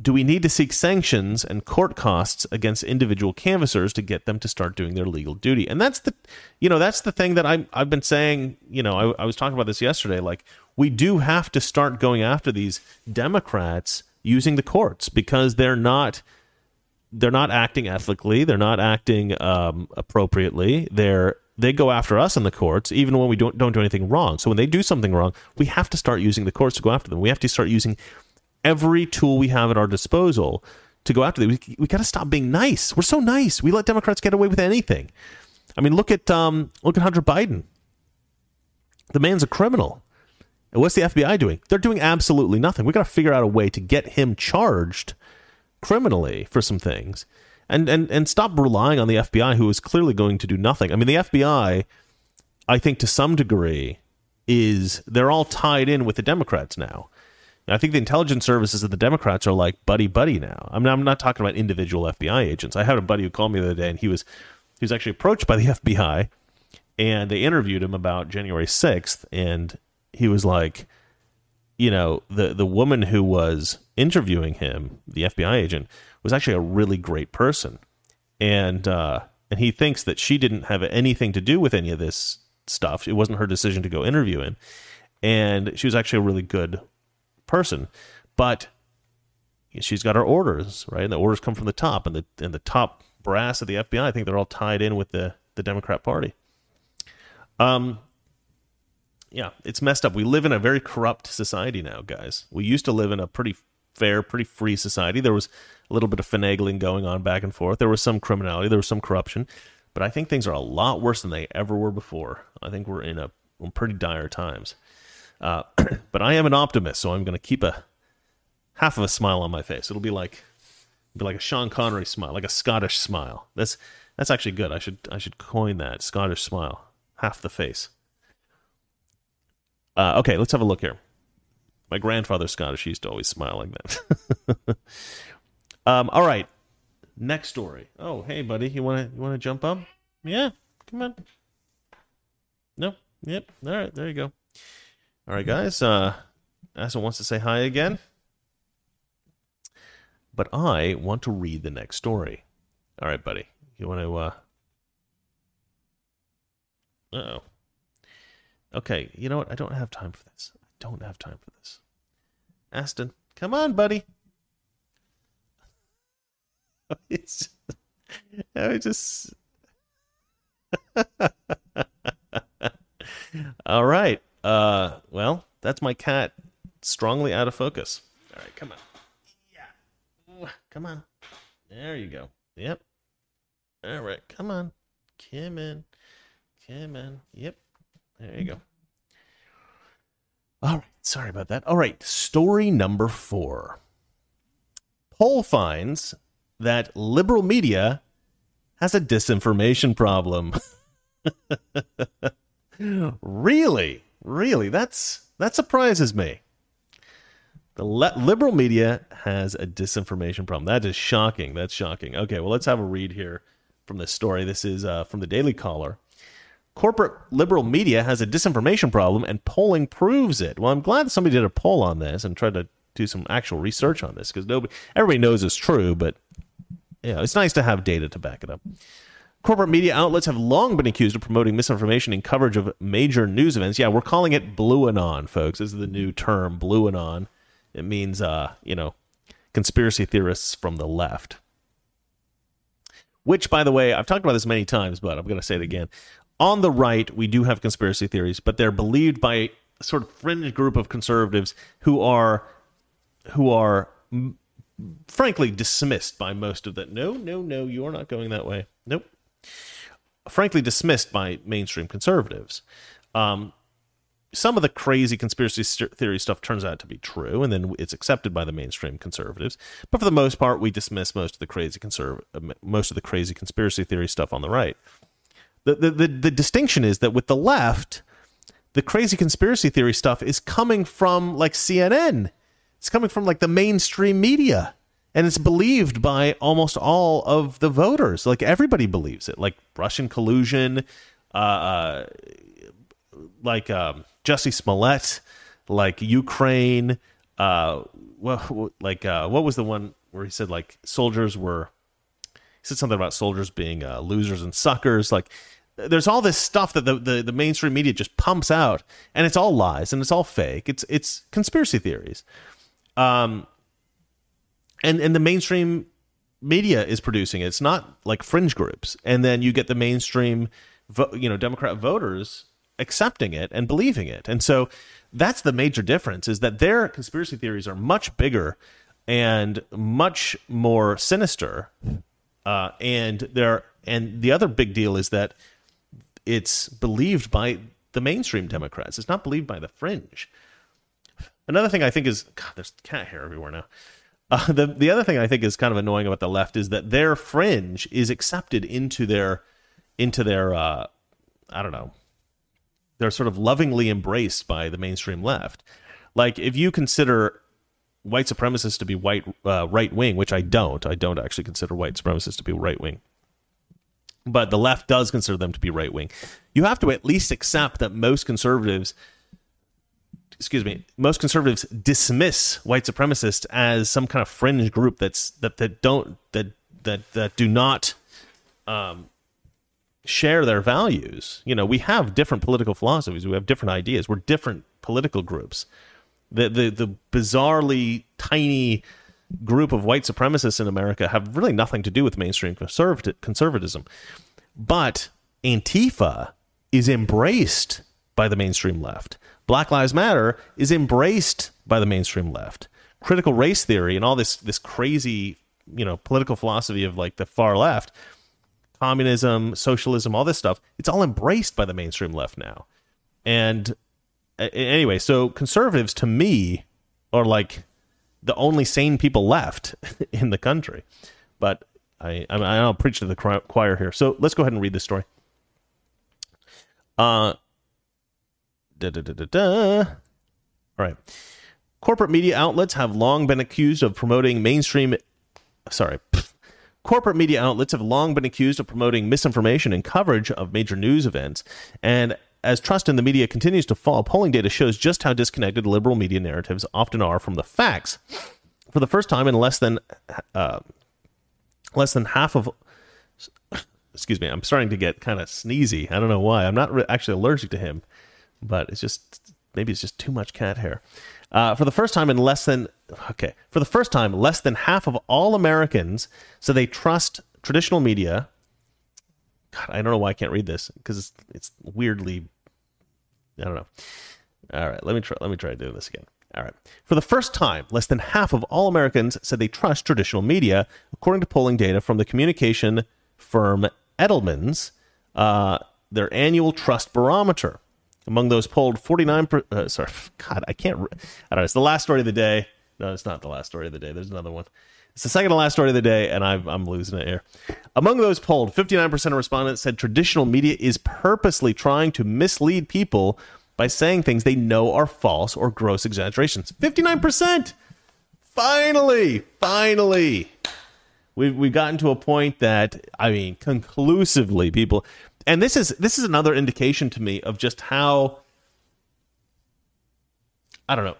do we need to seek sanctions and court costs against individual canvassers to get them to start doing their legal duty? And that's the, you know, that's the thing that I I've been saying. You know, I, I was talking about this yesterday. Like we do have to start going after these Democrats using the courts because they're not they're not acting ethically. They're not acting um, appropriately. They're they go after us in the courts even when we don't don't do anything wrong. So when they do something wrong we have to start using the courts to go after them. We have to start using every tool we have at our disposal to go after them. We, we got to stop being nice. We're so nice. We let democrats get away with anything. I mean look at um, look at hunter biden. The man's a criminal and what's the FBI doing? They're doing absolutely nothing. We got to figure out a way to get him charged criminally for some things, and and and stop relying on the FBI, who is clearly going to do nothing. I mean, the FBI, I think to some degree, is they're all tied in with the Democrats now. I think the intelligence services of the Democrats are like buddy buddy now. I mean, I'm not talking about individual FBI agents. I had a buddy who called me the other day, and he was he was actually approached by the FBI, and they interviewed him about January 6th, and he was like, you know, the the woman who was interviewing him, the FBI agent, was actually a really great person, and uh, and he thinks that she didn't have anything to do with any of this stuff. It wasn't her decision to go interview him, and she was actually a really good person, but she's got her orders right, and the orders come from the top, and the and the top brass of the FBI. I think they're all tied in with the the Democrat Party. Um, yeah, it's messed up. We live in a very corrupt society now, guys. We used to live in a pretty fair, pretty free society. There was a little bit of finagling going on back and forth. There was some criminality, there was some corruption, but I think things are a lot worse than they ever were before. I think we're in a in pretty dire times. Uh, but I am an optimist, so I'm going to keep a half of a smile on my face. It'll be like be like a Sean Connery smile, like a Scottish smile. That's that's actually good. I should I should coin that Scottish smile, half the face. Uh, okay, let's have a look here. My grandfather's Scottish. He used to always smile like that. um, all right, next story. Oh, hey, buddy, you want to you want to jump up? Yeah, come on. No, yep. All right, there you go. All right, guys. Uh, Asa wants to say hi again. But I want to read the next story. All right, buddy. You want to, uh. oh. Okay, you know what? I don't have time for this. I don't have time for this. Aston, come on, buddy. it's I just. All right. Uh, well, that's my cat strongly out of focus. All right, come on. Yeah. Come on. There you go. Yep. All right, come on. Come in. Come in. Yep. There you go. All right. Sorry about that. All right. Story number four. Poll finds that liberal media has a disinformation problem. really? Really, that's that surprises me. The le- liberal media has a disinformation problem. That is shocking. That's shocking. Okay, well, let's have a read here from this story. This is uh, from the Daily Caller. Corporate liberal media has a disinformation problem, and polling proves it. Well, I'm glad somebody did a poll on this and tried to do some actual research on this because nobody, everybody knows it's true, but yeah, it's nice to have data to back it up. Corporate media outlets have long been accused of promoting misinformation in coverage of major news events. Yeah, we're calling it blue anon, folks. This is the new term, blue anon. It means, uh, you know, conspiracy theorists from the left. Which, by the way, I've talked about this many times, but I'm going to say it again. On the right, we do have conspiracy theories, but they're believed by a sort of fringe group of conservatives who are who are frankly dismissed by most of that. No, no, no, you're not going that way. Nope frankly dismissed by mainstream conservatives. Um, some of the crazy conspiracy theory stuff turns out to be true, and then it's accepted by the mainstream conservatives. But for the most part, we dismiss most of the crazy conserv- uh, most of the crazy conspiracy theory stuff on the right. The, the the the distinction is that with the left, the crazy conspiracy theory stuff is coming from like CNN. It's coming from like the mainstream media and it's believed by almost all of the voters. Like everybody believes it. Like Russian collusion, uh, uh, like um, Jussie Smollett, like Ukraine. Uh, well, like uh, what was the one where he said like soldiers were? He said something about soldiers being uh, losers and suckers. Like there's all this stuff that the, the, the mainstream media just pumps out, and it's all lies and it's all fake. It's it's conspiracy theories. Um, and and the mainstream media is producing it. It's not like fringe groups, and then you get the mainstream, vo- you know, Democrat voters accepting it and believing it, and so that's the major difference. Is that their conspiracy theories are much bigger and much more sinister, uh, and there and the other big deal is that it's believed by the mainstream Democrats. It's not believed by the fringe. Another thing I think is God, there's cat hair everywhere now. Uh, the the other thing I think is kind of annoying about the left is that their fringe is accepted into their into their uh, I don't know. They're sort of lovingly embraced by the mainstream left. Like if you consider white supremacists to be white uh, right wing, which I don't. I don't actually consider white supremacists to be right wing. But the left does consider them to be right wing. You have to at least accept that most conservatives excuse me, most conservatives dismiss white supremacists as some kind of fringe group that's that that don't that that that do not um, share their values. You know, we have different political philosophies, we have different ideas, we're different political groups. The the the bizarrely tiny group of white supremacists in America have really nothing to do with mainstream conservatism. But Antifa is embraced by the mainstream left. Black Lives Matter is embraced by the mainstream left. Critical race theory and all this this crazy, you know, political philosophy of like the far left, communism, socialism, all this stuff, it's all embraced by the mainstream left now. And anyway, so conservatives to me are like the only sane people left in the country. But I I I'll preach to the choir here. So let's go ahead and read this story. Uh Da, da, da, da, da. All right. Corporate media outlets have long been accused of promoting mainstream. Sorry. Corporate media outlets have long been accused of promoting misinformation and coverage of major news events. And as trust in the media continues to fall, polling data shows just how disconnected liberal media narratives often are from the facts. For the first time in less than uh, less than half of excuse me, I'm starting to get kind of sneezy. I don't know why. I'm not re- actually allergic to him but it's just maybe it's just too much cat hair. Uh, for the first time in less than okay, for the first time, less than half of all Americans so they trust traditional media. God, I don't know why I can't read this because it's it's weirdly. I don't know. All right, let me try. Let me try doing this again. All right. For the first time, less than half of all Americans said they trust traditional media, according to polling data from the communication firm Edelman's, uh, their annual trust barometer. Among those polled, 49 per, uh, sorry, God, I can't. I don't know. It's the last story of the day. No, it's not the last story of the day. There's another one. It's the second to last story of the day, and I'm, I'm losing it here. Among those polled, 59% of respondents said traditional media is purposely trying to mislead people by saying things they know are false or gross exaggerations. 59%! Finally! Finally! We've, we've gotten to a point that, I mean, conclusively, people and this is this is another indication to me of just how I don't know.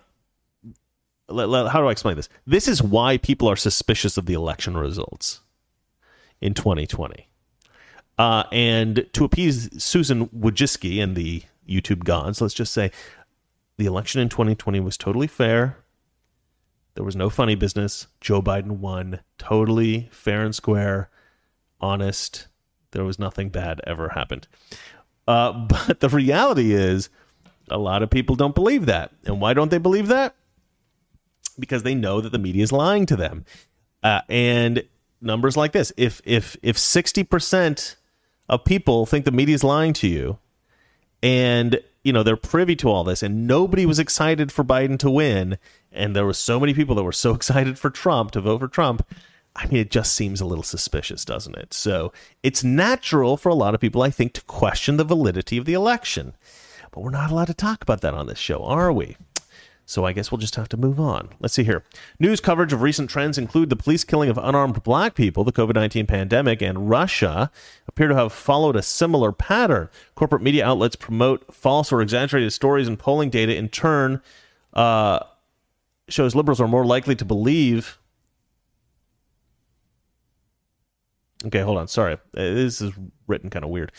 How do I explain this? This is why people are suspicious of the election results in 2020. Uh, and to appease Susan Wojcicki and the YouTube gods, let's just say the election in 2020 was totally fair. There was no funny business. Joe Biden won totally fair and square, honest, there was nothing bad ever happened. Uh, but the reality is, a lot of people don't believe that. And why don't they believe that? Because they know that the media is lying to them. Uh, and numbers like this if if if 60% of people think the media is lying to you and you know they're privy to all this and nobody was excited for Biden to win and there were so many people that were so excited for Trump to vote for Trump I mean, it just seems a little suspicious, doesn't it? So it's natural for a lot of people, I think, to question the validity of the election. But we're not allowed to talk about that on this show, are we? So I guess we'll just have to move on. Let's see here. News coverage of recent trends include the police killing of unarmed black people, the COVID 19 pandemic, and Russia appear to have followed a similar pattern. Corporate media outlets promote false or exaggerated stories, and polling data in turn uh, shows liberals are more likely to believe Okay, hold on. Sorry. Uh, this is written kind of weird.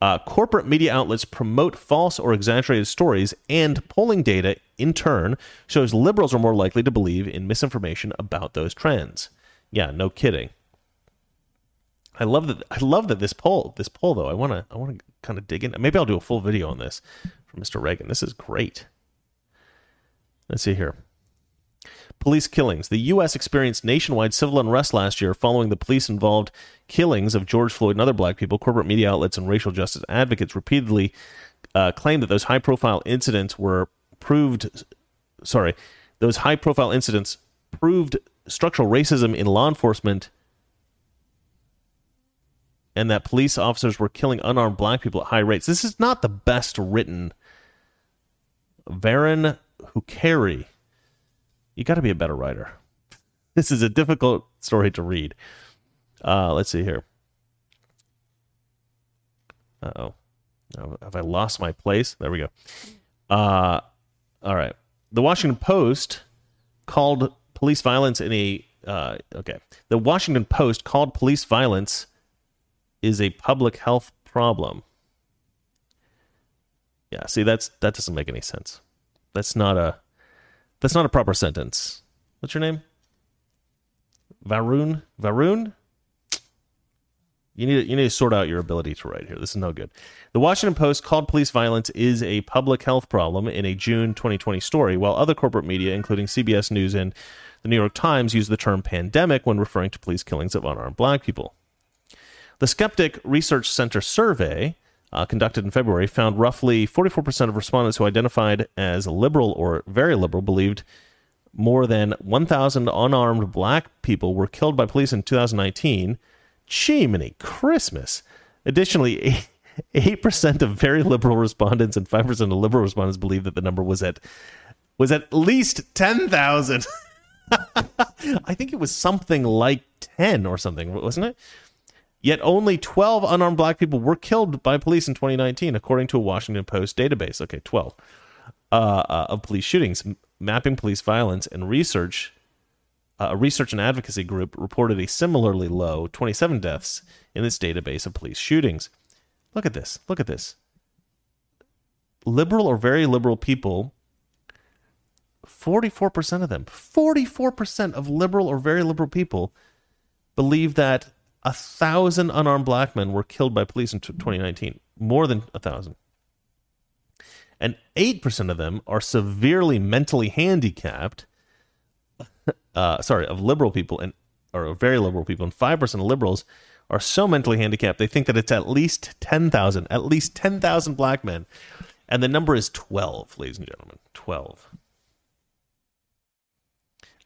Uh, corporate media outlets promote false or exaggerated stories, and polling data, in turn, shows liberals are more likely to believe in misinformation about those trends. Yeah, no kidding. I love that. I love that this poll. This poll, though, I want to. I want to kind of dig in. Maybe I'll do a full video on this for Mr. Reagan. This is great. Let's see here. Police killings. The U.S. experienced nationwide civil unrest last year following the police involved killings of George Floyd and other black people. Corporate media outlets and racial justice advocates repeatedly uh, claimed that those high profile incidents were proved, sorry, those high profile incidents proved structural racism in law enforcement and that police officers were killing unarmed black people at high rates. This is not the best written. Varun Hukeri, you got to be a better writer. This is a difficult story to read. Uh, let's see here. Uh oh. Have I lost my place? There we go. Uh, all right. The Washington Post called police violence in a. Uh, okay. The Washington Post called police violence is a public health problem. Yeah, see that's that doesn't make any sense. That's not a that's not a proper sentence. What's your name? Varun? Varun? You need to, you need to sort out your ability to write here. This is no good. The Washington Post called police violence is a public health problem in a June 2020 story, while other corporate media, including CBS News and the New York Times, used the term pandemic when referring to police killings of unarmed black people. The Skeptic Research Center survey uh, conducted in February found roughly 44% of respondents who identified as liberal or very liberal believed more than 1,000 unarmed black people were killed by police in 2019. Chimney Christmas. Additionally, 8% of very liberal respondents and 5% of liberal respondents believed that the number was at was at least 10,000. I think it was something like 10 or something, wasn't it? Yet only 12 unarmed black people were killed by police in 2019, according to a Washington Post database. Okay, 12 uh, uh, of police shootings, mapping police violence and research. Uh, a research and advocacy group reported a similarly low 27 deaths in its database of police shootings. Look at this. Look at this. Liberal or very liberal people 44% of them, 44% of liberal or very liberal people believe that a thousand unarmed black men were killed by police in 2019, more than a thousand. And 8% of them are severely mentally handicapped. Uh, sorry, of liberal people and or very liberal people, and 5% of liberals are so mentally handicapped they think that it's at least 10,000, at least 10,000 black men. And the number is 12, ladies and gentlemen. 12.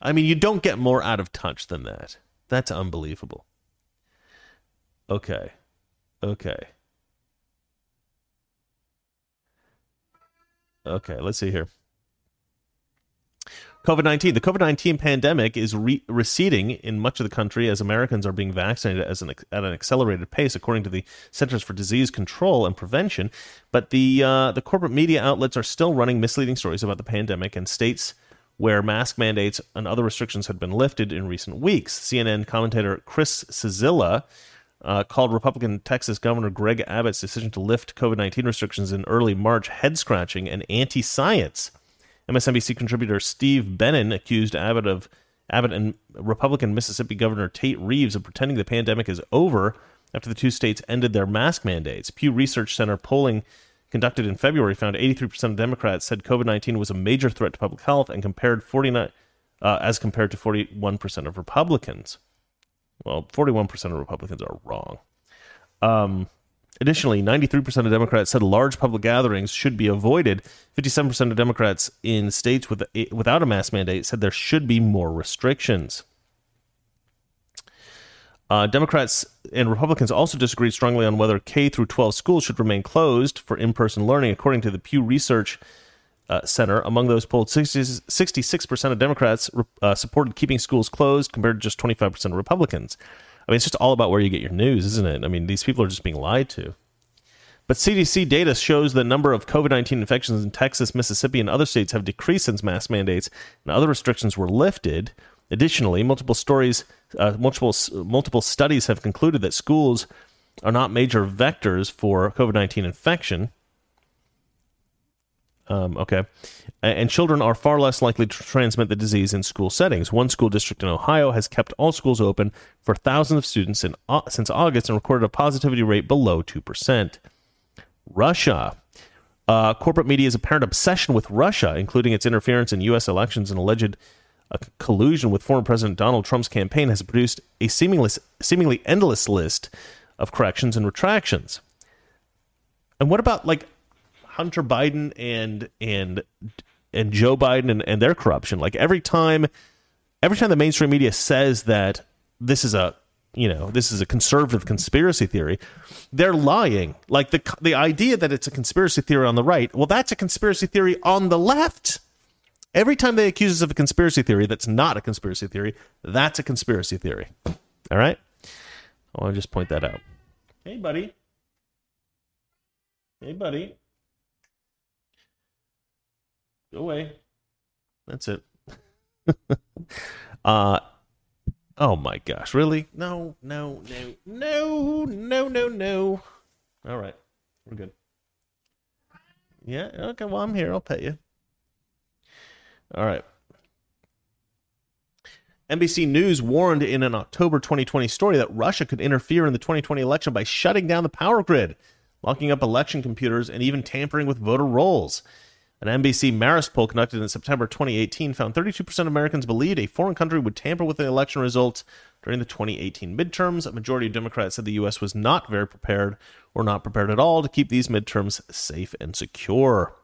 I mean, you don't get more out of touch than that. That's unbelievable. Okay. Okay. Okay, let's see here. COVID 19. The COVID 19 pandemic is re- receding in much of the country as Americans are being vaccinated an, at an accelerated pace, according to the Centers for Disease Control and Prevention. But the, uh, the corporate media outlets are still running misleading stories about the pandemic and states where mask mandates and other restrictions had been lifted in recent weeks. CNN commentator Chris Cillizza uh, called Republican Texas Governor Greg Abbott's decision to lift COVID 19 restrictions in early March head scratching and anti science. MSNBC contributor Steve Bannon accused Abbott of Abbott and Republican Mississippi Governor Tate Reeves of pretending the pandemic is over after the two states ended their mask mandates. Pew Research Center polling conducted in February found 83% of Democrats said COVID-19 was a major threat to public health and compared 49 uh, as compared to 41% of Republicans. Well, 41% of Republicans are wrong. Um, additionally, 93% of Democrats said large public gatherings should be avoided. 57% of Democrats in states with without a mask mandate said there should be more restrictions. Uh, Democrats and Republicans also disagreed strongly on whether K through 12 schools should remain closed for in-person learning, according to the Pew Research uh, Center. Among those polled, 60, 66% of Democrats uh, supported keeping schools closed compared to just 25% of Republicans. I mean, it's just all about where you get your news, isn't it? I mean, these people are just being lied to. But CDC data shows the number of COVID 19 infections in Texas, Mississippi, and other states have decreased since mask mandates and other restrictions were lifted. Additionally, multiple stories, uh, multiple multiple studies have concluded that schools are not major vectors for COVID 19 infection. Um, okay. And children are far less likely to transmit the disease in school settings. One school district in Ohio has kept all schools open for thousands of students in, uh, since August and recorded a positivity rate below 2%. Russia. Uh, corporate media's apparent obsession with Russia, including its interference in U.S. elections and alleged uh, collusion with former President Donald Trump's campaign, has produced a seemingly, seemingly endless list of corrections and retractions. And what about like Hunter Biden and and and Joe Biden and, and their corruption. Like every time every time the mainstream media says that this is a you know this is a conservative conspiracy theory they're lying. Like the the idea that it's a conspiracy theory on the right well that's a conspiracy theory on the left. Every time they accuse us of a conspiracy theory that's not a conspiracy theory that's a conspiracy theory. All right? I'll just point that out. Hey buddy. Hey buddy go away that's it uh Oh my gosh, really? No, no, no, no, no, no, no. All right, we're good. Yeah, okay, well, I'm here. I'll pay you. All right. NBC News warned in an October 2020 story that Russia could interfere in the 2020 election by shutting down the power grid, locking up election computers, and even tampering with voter rolls. An NBC Marist poll conducted in September 2018 found 32% of Americans believed a foreign country would tamper with the election results during the 2018 midterms. A majority of Democrats said the U.S. was not very prepared or not prepared at all to keep these midterms safe and secure.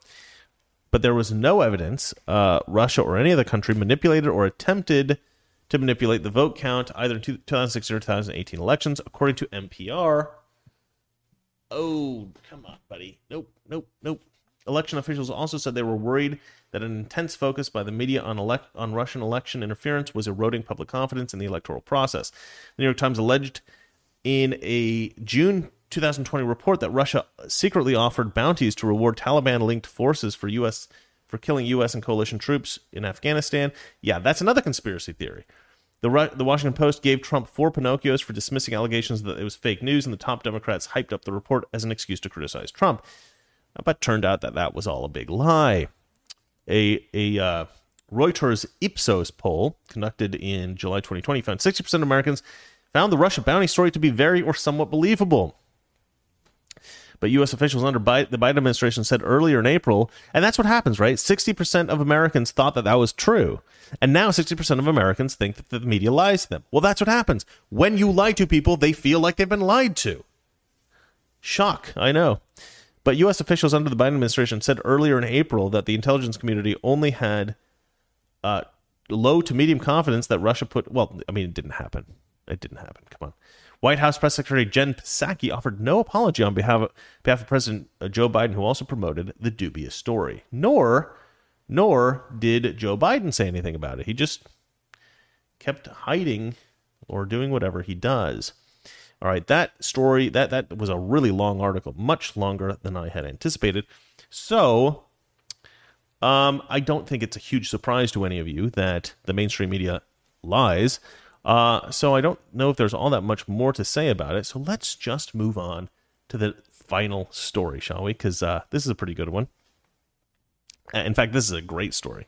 But there was no evidence uh, Russia or any other country manipulated or attempted to manipulate the vote count either in 2016 or 2018 elections, according to NPR. Oh, come on, buddy. Nope, nope, nope. Election officials also said they were worried that an intense focus by the media on, elect- on Russian election interference was eroding public confidence in the electoral process. The New York Times alleged in a June 2020 report that Russia secretly offered bounties to reward Taliban-linked forces for U.S. for killing U.S. and coalition troops in Afghanistan. Yeah, that's another conspiracy theory. The, Ru- the Washington Post gave Trump four Pinocchios for dismissing allegations that it was fake news, and the top Democrats hyped up the report as an excuse to criticize Trump. But turned out that that was all a big lie. A, a uh, Reuters Ipsos poll conducted in July 2020 found 60% of Americans found the Russia bounty story to be very or somewhat believable. But U.S. officials under Biden, the Biden administration said earlier in April, and that's what happens, right? 60% of Americans thought that that was true. And now 60% of Americans think that the media lies to them. Well, that's what happens. When you lie to people, they feel like they've been lied to. Shock, I know. But U.S. officials under the Biden administration said earlier in April that the intelligence community only had uh, low to medium confidence that Russia put. Well, I mean, it didn't happen. It didn't happen. Come on. White House Press Secretary Jen Psaki offered no apology on behalf of, behalf of President uh, Joe Biden, who also promoted the dubious story. Nor, nor did Joe Biden say anything about it. He just kept hiding or doing whatever he does. All right, that story that that was a really long article, much longer than I had anticipated. So, um, I don't think it's a huge surprise to any of you that the mainstream media lies. Uh, so I don't know if there's all that much more to say about it. So let's just move on to the final story, shall we? Because uh, this is a pretty good one. In fact, this is a great story.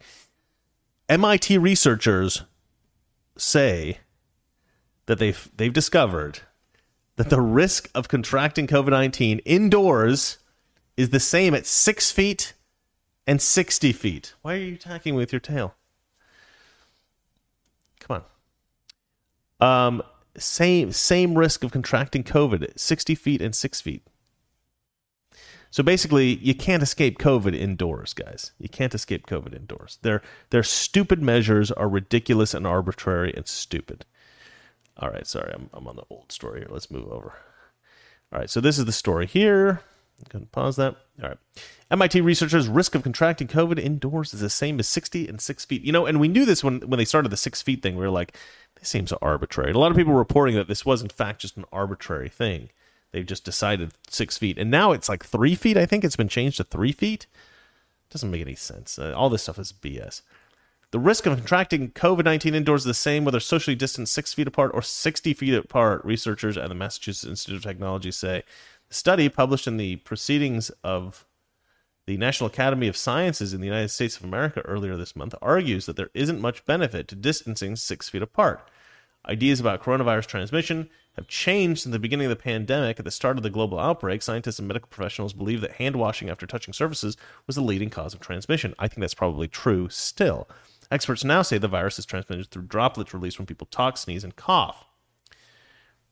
MIT researchers say that they've they've discovered that the risk of contracting COVID 19 indoors is the same at six feet and 60 feet. Why are you attacking with your tail? Come on. Um, same same risk of contracting COVID at 60 feet and six feet. So basically, you can't escape COVID indoors, guys. You can't escape COVID indoors. Their their stupid measures are ridiculous and arbitrary and stupid. All right, sorry, I'm, I'm on the old story here. Let's move over. All right, so this is the story here. I'm going to pause that. All right. MIT researchers' risk of contracting COVID indoors is the same as 60 and 6 feet. You know, and we knew this when, when they started the 6 feet thing. We were like, this seems arbitrary. A lot of people were reporting that this was, in fact, just an arbitrary thing. They've just decided 6 feet. And now it's like 3 feet. I think it's been changed to 3 feet. Doesn't make any sense. Uh, all this stuff is BS. The risk of contracting COVID 19 indoors is the same whether socially distanced six feet apart or 60 feet apart, researchers at the Massachusetts Institute of Technology say. The study, published in the Proceedings of the National Academy of Sciences in the United States of America earlier this month, argues that there isn't much benefit to distancing six feet apart. Ideas about coronavirus transmission have changed since the beginning of the pandemic. At the start of the global outbreak, scientists and medical professionals believed that hand washing after touching surfaces was the leading cause of transmission. I think that's probably true still. Experts now say the virus is transmitted through droplets released when people talk, sneeze, and cough.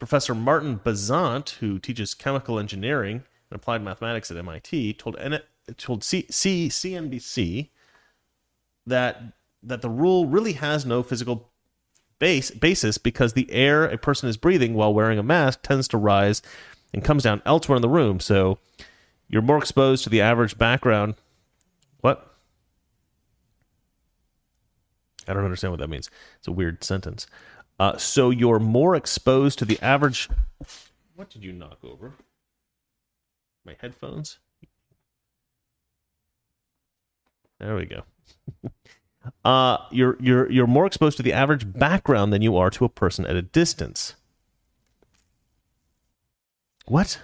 Professor Martin Bazant, who teaches chemical engineering and applied mathematics at MIT, told, N- told C- C- CNBC that, that the rule really has no physical base, basis because the air a person is breathing while wearing a mask tends to rise and comes down elsewhere in the room. So you're more exposed to the average background. What? I don't understand what that means. It's a weird sentence. Uh, so you're more exposed to the average. What did you knock over? My headphones? There we go. uh, you're you're you're more exposed to the average background than you are to a person at a distance. What?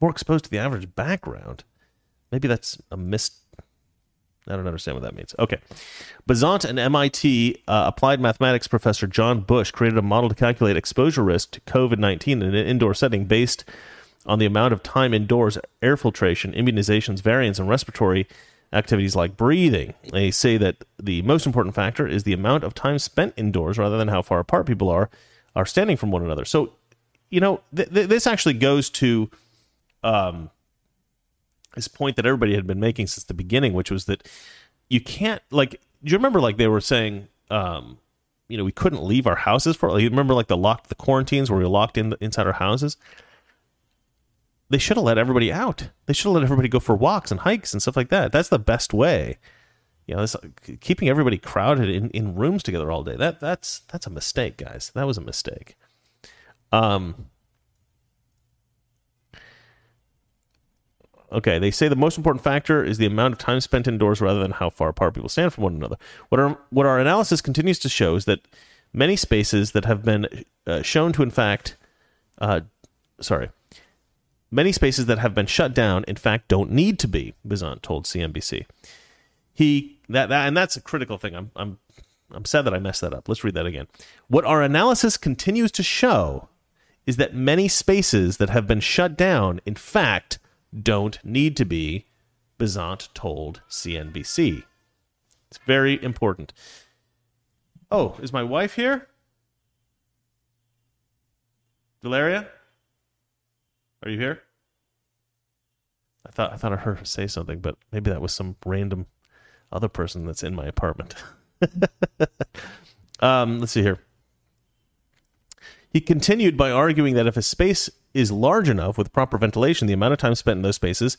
More exposed to the average background? Maybe that's a mis. I don't understand what that means. Okay. Bazant and MIT uh, applied mathematics professor John Bush created a model to calculate exposure risk to COVID 19 in an indoor setting based on the amount of time indoors, air filtration, immunizations, variants, and respiratory activities like breathing. They say that the most important factor is the amount of time spent indoors rather than how far apart people are are standing from one another. So, you know, th- th- this actually goes to um, this point that everybody had been making since the beginning, which was that you can't like. Do you remember like they were saying? Um, you know, we couldn't leave our houses for. Like, you remember like the locked the quarantines where we were locked in inside our houses they should have let everybody out. They should have let everybody go for walks and hikes and stuff like that. That's the best way. You know, this, keeping everybody crowded in, in rooms together all day. That that's that's a mistake, guys. That was a mistake. Um. Okay, they say the most important factor is the amount of time spent indoors rather than how far apart people stand from one another. What our what our analysis continues to show is that many spaces that have been uh, shown to, in fact, uh, sorry, Many spaces that have been shut down, in fact, don't need to be, Bazant told CNBC. He that, that and that's a critical thing. I'm I'm I'm sad that I messed that up. Let's read that again. What our analysis continues to show is that many spaces that have been shut down, in fact, don't need to be, Bazant told CNBC. It's very important. Oh, is my wife here? Valeria? Are you here? I thought I thought I heard her say something, but maybe that was some random other person that's in my apartment. um, let's see here. He continued by arguing that if a space is large enough with proper ventilation, the amount of time spent in those spaces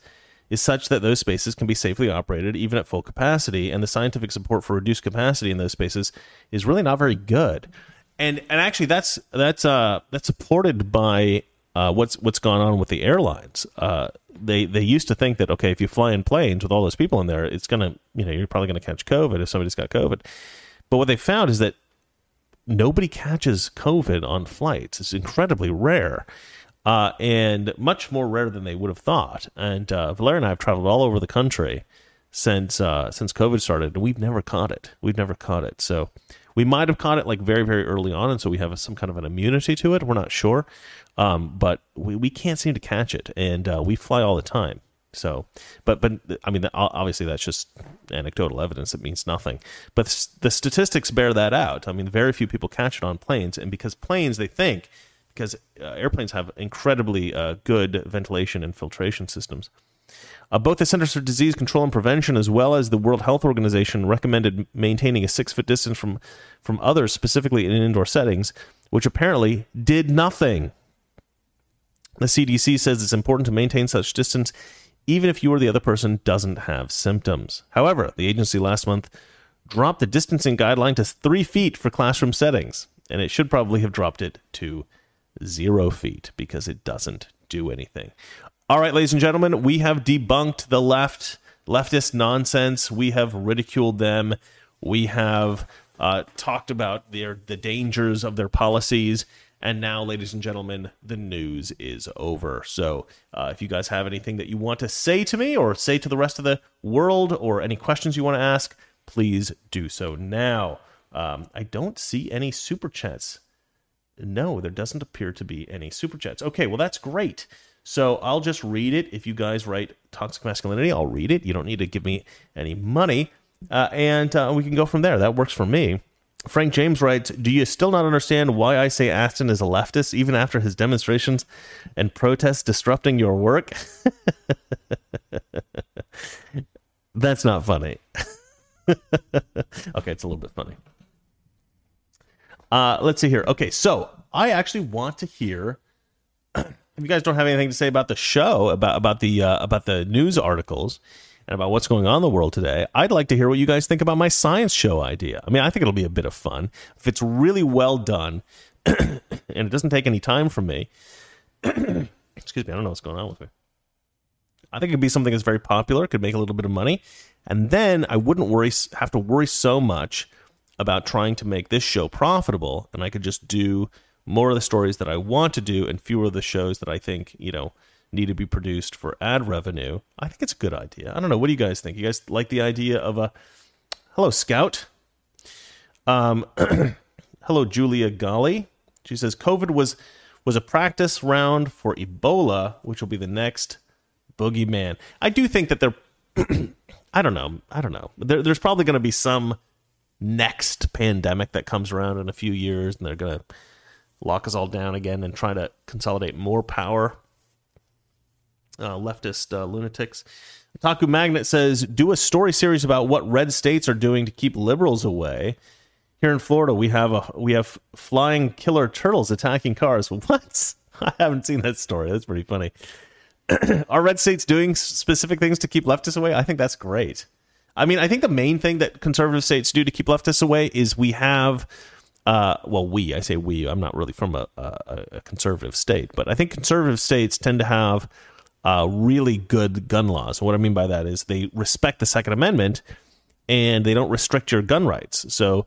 is such that those spaces can be safely operated even at full capacity, and the scientific support for reduced capacity in those spaces is really not very good. And and actually, that's that's uh that's supported by uh, what's what's gone on with the airlines. Uh, they they used to think that okay, if you fly in planes with all those people in there, it's gonna you know you're probably gonna catch COVID if somebody's got COVID. But what they found is that nobody catches COVID on flights. It's incredibly rare. Uh, and much more rare than they would have thought. And uh, Valeria and I have traveled all over the country since uh, since COVID started, and we've never caught it. We've never caught it. So we might have caught it like very very early on, and so we have some kind of an immunity to it. We're not sure. Um, but we, we can't seem to catch it, and uh, we fly all the time. So, but but I mean, obviously that's just anecdotal evidence. It means nothing. But the statistics bear that out. I mean, very few people catch it on planes, and because planes, they think because uh, airplanes have incredibly uh, good ventilation and filtration systems. Uh, both the Centers for Disease Control and Prevention, as well as the World Health Organization, recommended maintaining a six foot distance from from others, specifically in indoor settings, which apparently did nothing. The CDC says it's important to maintain such distance even if you or the other person doesn't have symptoms. However, the agency last month dropped the distancing guideline to three feet for classroom settings, and it should probably have dropped it to zero feet because it doesn't do anything. All right, ladies and gentlemen, we have debunked the left, leftist nonsense. We have ridiculed them. We have uh, talked about their the dangers of their policies. And now, ladies and gentlemen, the news is over. So, uh, if you guys have anything that you want to say to me or say to the rest of the world or any questions you want to ask, please do so now. Um, I don't see any super chats. No, there doesn't appear to be any super chats. Okay, well, that's great. So I'll just read it. If you guys write toxic masculinity, I'll read it. You don't need to give me any money. Uh, and uh, we can go from there. That works for me. Frank James writes, Do you still not understand why I say Aston is a leftist, even after his demonstrations and protests disrupting your work? That's not funny. okay, it's a little bit funny. Uh, let's see here. Okay, so I actually want to hear. if you guys don't have anything to say about the show, about about the uh, about the news articles, and about what's going on in the world today, I'd like to hear what you guys think about my science show idea. I mean, I think it'll be a bit of fun if it's really well done, and it doesn't take any time from me. Excuse me, I don't know what's going on with me. I think it'd be something that's very popular, could make a little bit of money, and then I wouldn't worry have to worry so much about trying to make this show profitable, and I could just do more of the stories that I want to do and fewer of the shows that I think you know need to be produced for ad revenue. I think it's a good idea. I don't know. What do you guys think? You guys like the idea of a hello scout? Um, hello Julia Golly. She says COVID was was a practice round for Ebola, which will be the next boogeyman. I do think that they're. I don't know. I don't know. There, there's probably going to be some next pandemic that comes around in a few years, and they're going to lock us all down again and try to consolidate more power. Uh, leftist uh, lunatics. Otaku Magnet says, do a story series about what red states are doing to keep liberals away. Here in Florida, we have a we have flying killer turtles attacking cars. What? I haven't seen that story. That's pretty funny. are red states doing specific things to keep leftists away? I think that's great. I mean, I think the main thing that conservative states do to keep leftists away is we have, uh, well, we, I say we, I'm not really from a, a, a conservative state, but I think conservative states tend to have uh, really good gun laws. And what I mean by that is they respect the Second Amendment and they don't restrict your gun rights. So,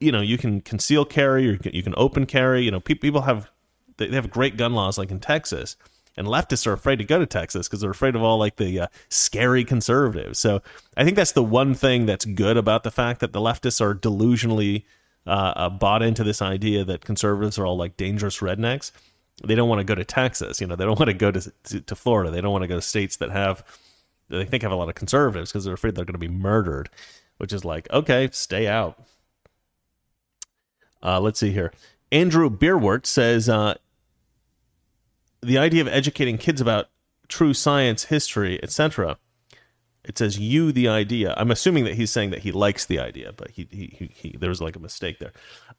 you know, you can conceal carry or you can open carry. You know, people have, they have great gun laws like in Texas and leftists are afraid to go to Texas because they're afraid of all like the uh, scary conservatives. So I think that's the one thing that's good about the fact that the leftists are delusionally uh, uh, bought into this idea that conservatives are all like dangerous rednecks. They don't want to go to Texas, you know. They don't want to go to, to, to Florida. They don't want to go to states that have they think have a lot of conservatives because they're afraid they're going to be murdered. Which is like, okay, stay out. Uh, let's see here. Andrew Beerwart says, uh, the idea of educating kids about true science, history, etc. It says you the idea. I'm assuming that he's saying that he likes the idea, but he he, he, he there was like a mistake there.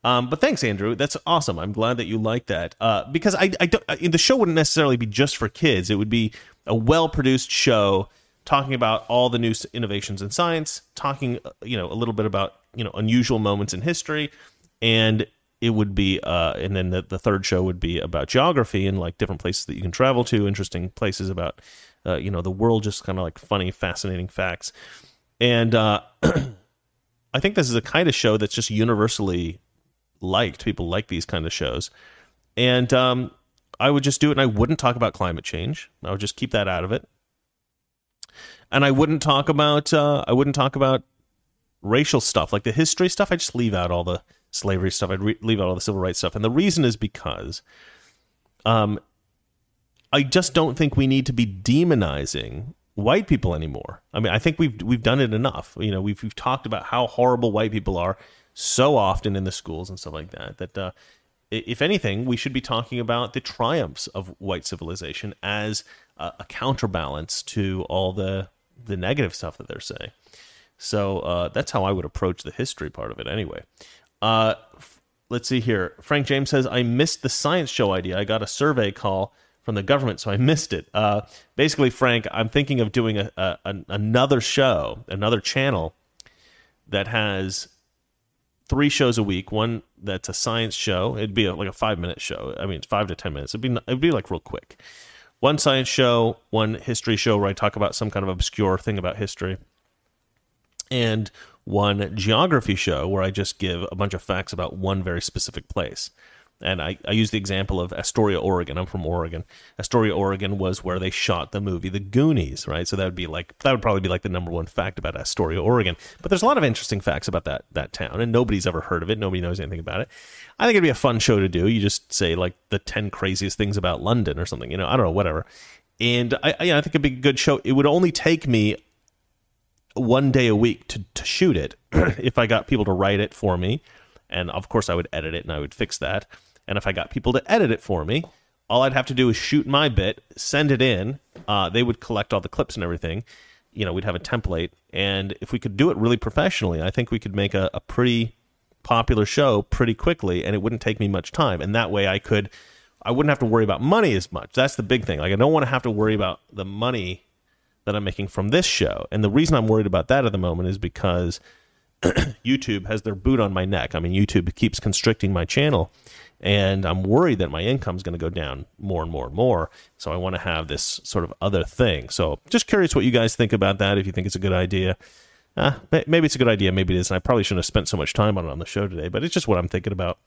Um, but thanks, Andrew. That's awesome. I'm glad that you like that uh, because I I don't the show wouldn't necessarily be just for kids. It would be a well produced show talking about all the new innovations in science, talking uh, you know a little bit about you know unusual moments in history, and it would be uh, and then the, the third show would be about geography and like different places that you can travel to interesting places about uh, you know the world just kind of like funny fascinating facts. And uh, i think this is a kind of show that's just universally liked. People like these kind of shows. And um, i would just do it and i wouldn't talk about climate change. I would just keep that out of it. And i wouldn't talk about uh, i wouldn't talk about racial stuff. Like the history stuff i just leave out all the slavery stuff. I'd re- leave out all the civil rights stuff, and the reason is because, um, I just don't think we need to be demonizing white people anymore. I mean, I think we've we've done it enough. You know, we've we've talked about how horrible white people are so often in the schools and stuff like that. That uh, if anything, we should be talking about the triumphs of white civilization as a, a counterbalance to all the the negative stuff that they're saying. So uh, that's how I would approach the history part of it, anyway. Uh, let's see here. Frank James says, I missed the science show idea. I got a survey call from the government, so I missed it. Uh, basically, Frank, I'm thinking of doing a, a, another show, another channel that has three shows a week. One that's a science show. It'd be a, like a five minute show. I mean, it's five to ten minutes. It'd be it'd be like real quick. One science show, one history show where I talk about some kind of obscure thing about history, and one geography show where I just give a bunch of facts about one very specific place. And I, I use the example of Astoria, Oregon. I'm from Oregon. Astoria, Oregon was where they shot the movie The Goonies, right? So that would be like that would probably be like the number one fact about Astoria, Oregon. But there's a lot of interesting facts about that that town, and nobody's ever heard of it. Nobody knows anything about it. I think it'd be a fun show to do. You just say like the ten craziest things about London or something. You know, I don't know, whatever. And I, I, I think it'd be a good show. It would only take me one day a week to, to shoot it if I got people to write it for me. And of course, I would edit it and I would fix that. And if I got people to edit it for me, all I'd have to do is shoot my bit, send it in. Uh, they would collect all the clips and everything. You know, we'd have a template. And if we could do it really professionally, I think we could make a, a pretty popular show pretty quickly and it wouldn't take me much time. And that way I could I wouldn't have to worry about money as much. That's the big thing. Like I don't want to have to worry about the money that I'm making from this show. And the reason I'm worried about that at the moment is because YouTube has their boot on my neck. I mean, YouTube keeps constricting my channel, and I'm worried that my income is going to go down more and more and more. So I want to have this sort of other thing. So just curious what you guys think about that. If you think it's a good idea, uh, maybe it's a good idea, maybe it isn't. I probably shouldn't have spent so much time on it on the show today, but it's just what I'm thinking about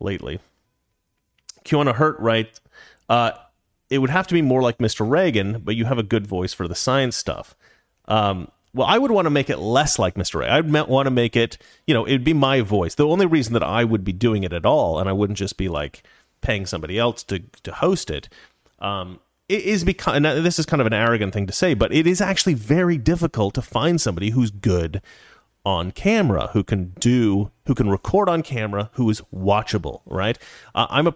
lately. Kiana Hurt right? Uh, it would have to be more like Mr. Reagan, but you have a good voice for the science stuff. Um, well, I would want to make it less like Mr. Reagan. I'd want to make it, you know, it'd be my voice. The only reason that I would be doing it at all, and I wouldn't just be like paying somebody else to to host it, um, it is because and this is kind of an arrogant thing to say, but it is actually very difficult to find somebody who's good on camera, who can do, who can record on camera, who is watchable, right? Uh, I'm a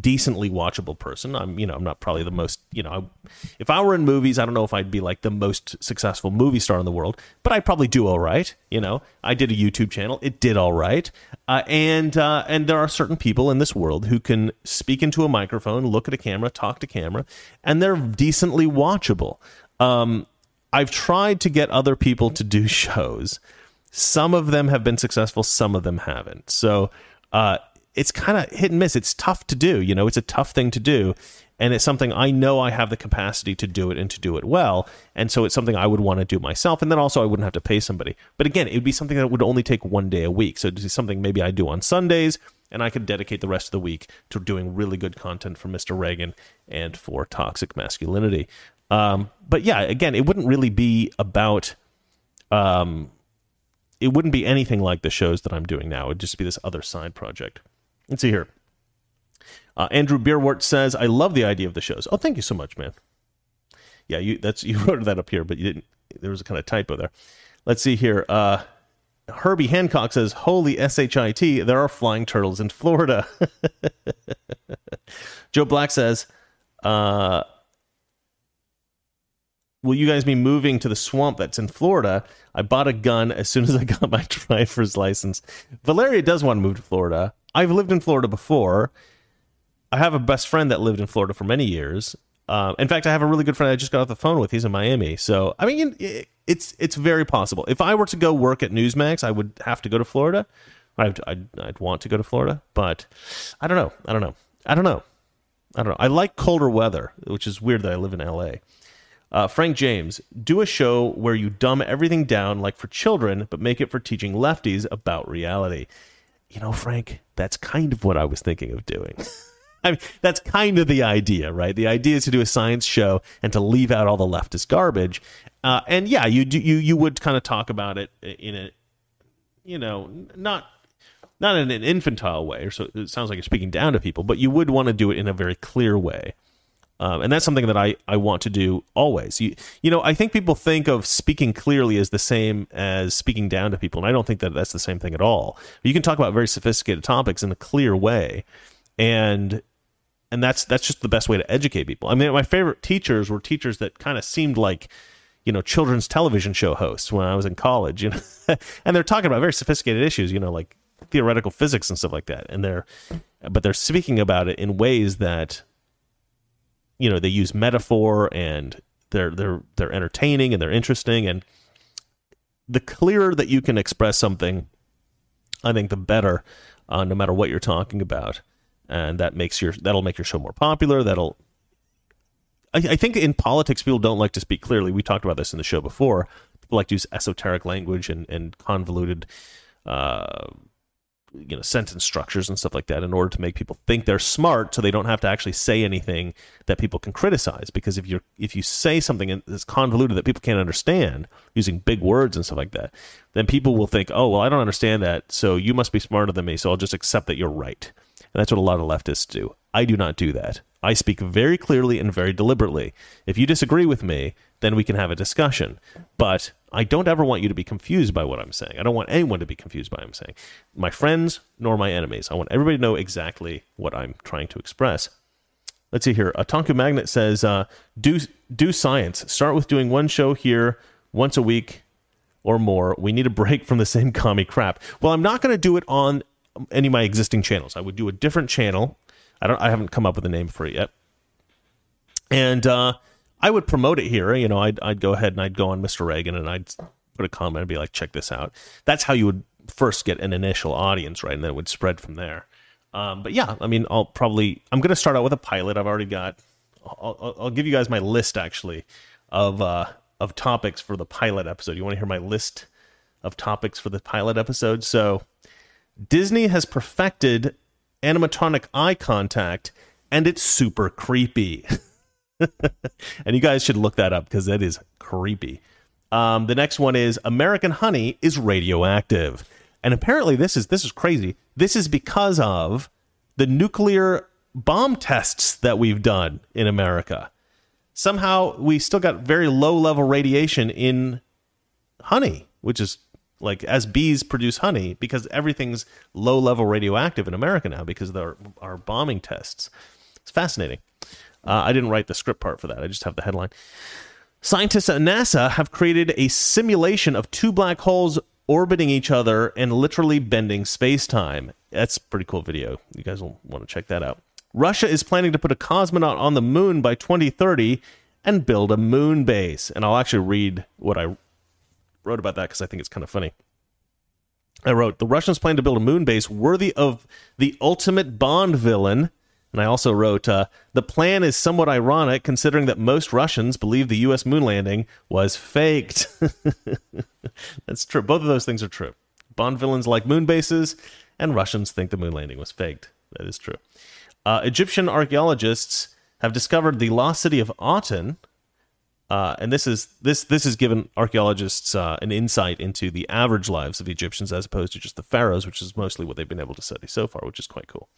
decently watchable person. I'm, you know, I'm not probably the most, you know, I, if I were in movies, I don't know if I'd be like the most successful movie star in the world, but I probably do all right. You know, I did a YouTube channel, it did all right, uh, and uh, and there are certain people in this world who can speak into a microphone, look at a camera, talk to camera, and they're decently watchable. Um, I've tried to get other people to do shows some of them have been successful, some of them haven't. So uh, it's kind of hit and miss. It's tough to do. You know, it's a tough thing to do. And it's something I know I have the capacity to do it and to do it well. And so it's something I would want to do myself. And then also I wouldn't have to pay somebody. But again, it would be something that would only take one day a week. So it's something maybe I do on Sundays and I could dedicate the rest of the week to doing really good content for Mr. Reagan and for toxic masculinity. Um, but yeah, again, it wouldn't really be about um, it wouldn't be anything like the shows that I'm doing now. It would just be this other side project. Let's see here. Uh, Andrew Beerwart says, "I love the idea of the shows." Oh, thank you so much, man. Yeah, you that's you wrote that up here, but you didn't. There was a kind of typo there. Let's see here. Uh, Herbie Hancock says, "Holy shit! There are flying turtles in Florida." Joe Black says, uh, will you guys be moving to the swamp that's in Florida? I bought a gun as soon as I got my driver's license. Valeria does want to move to Florida. I've lived in Florida before. I have a best friend that lived in Florida for many years. Uh, in fact, I have a really good friend I just got off the phone with. He's in Miami. So, I mean, it's it's very possible. If I were to go work at Newsmax, I would have to go to Florida. I'd, I'd, I'd want to go to Florida, but I don't know. I don't know. I don't know. I don't know. I like colder weather, which is weird that I live in LA. Uh, Frank James, do a show where you dumb everything down like for children, but make it for teaching lefties about reality. You know, Frank, that's kind of what I was thinking of doing. I mean, that's kind of the idea, right? The idea is to do a science show and to leave out all the leftist garbage. Uh, and yeah, you do, you you would kind of talk about it in a, you know, not not in an infantile way, or so it sounds like you're speaking down to people, but you would want to do it in a very clear way. Um, and that's something that I, I want to do always. You, you know, I think people think of speaking clearly as the same as speaking down to people, and I don't think that that's the same thing at all. You can talk about very sophisticated topics in a clear way, and and that's that's just the best way to educate people. I mean, my favorite teachers were teachers that kind of seemed like you know children's television show hosts when I was in college, you know, and they're talking about very sophisticated issues, you know, like theoretical physics and stuff like that, and they're but they're speaking about it in ways that you know they use metaphor and they're they're they're entertaining and they're interesting. And the clearer that you can express something i think the better uh, no matter what you're talking about. And that makes your that'll make your show more popular. That'll I, I think in politics people don't like to speak clearly. We talked about this in the show before. People like to use esoteric language and, and convoluted uh, you know sentence structures and stuff like that in order to make people think they're smart so they don't have to actually say anything that people can criticize. Because if you're if you say something that's convoluted that people can't understand using big words and stuff like that then people will think oh well i don't understand that so you must be smarter than me so i'll just accept that you're right. And that's what a lot of leftists do. I do not do that i speak very clearly and very deliberately if you disagree with me then we can have a discussion but I don't ever want you to be confused by what I'm saying. I don't want anyone to be confused by what I'm saying. My friends nor my enemies. I want everybody to know exactly what I'm trying to express. Let's see here. Otaku Magnet says, uh, do, do science. Start with doing one show here once a week or more. We need a break from the same commie crap. Well, I'm not going to do it on any of my existing channels. I would do a different channel. I don't. I haven't come up with a name for it yet. And uh, I would promote it here. You know, I'd I'd go ahead and I'd go on Mr. Reagan and I'd put a comment and be like, check this out. That's how you would first get an initial audience, right? And then it would spread from there. Um, but yeah, I mean, I'll probably I'm going to start out with a pilot. I've already got. I'll, I'll, give you guys my list actually of uh, of topics for the pilot episode. You want to hear my list of topics for the pilot episode? So, Disney has perfected animatronic eye contact, and it's super creepy. and you guys should look that up because that is creepy. Um, the next one is American honey is radioactive, and apparently this is this is crazy. This is because of the nuclear bomb tests that we've done in America. Somehow we still got very low level radiation in honey, which is like as bees produce honey because everything's low level radioactive in America now because of our, our bombing tests. It's fascinating. Uh, I didn't write the script part for that. I just have the headline. Scientists at NASA have created a simulation of two black holes orbiting each other and literally bending space time. That's pretty cool video. You guys will want to check that out. Russia is planning to put a cosmonaut on the moon by 2030 and build a moon base. And I'll actually read what I wrote about that because I think it's kind of funny. I wrote The Russians plan to build a moon base worthy of the ultimate Bond villain and I also wrote, uh, the plan is somewhat ironic considering that most Russians believe the U.S. moon landing was faked. That's true. Both of those things are true. Bond villains like moon bases, and Russians think the moon landing was faked. That is true. Uh, Egyptian archaeologists have discovered the lost city of Aten, uh, and this is this this has given archaeologists uh, an insight into the average lives of Egyptians as opposed to just the pharaohs, which is mostly what they've been able to study so far, which is quite cool.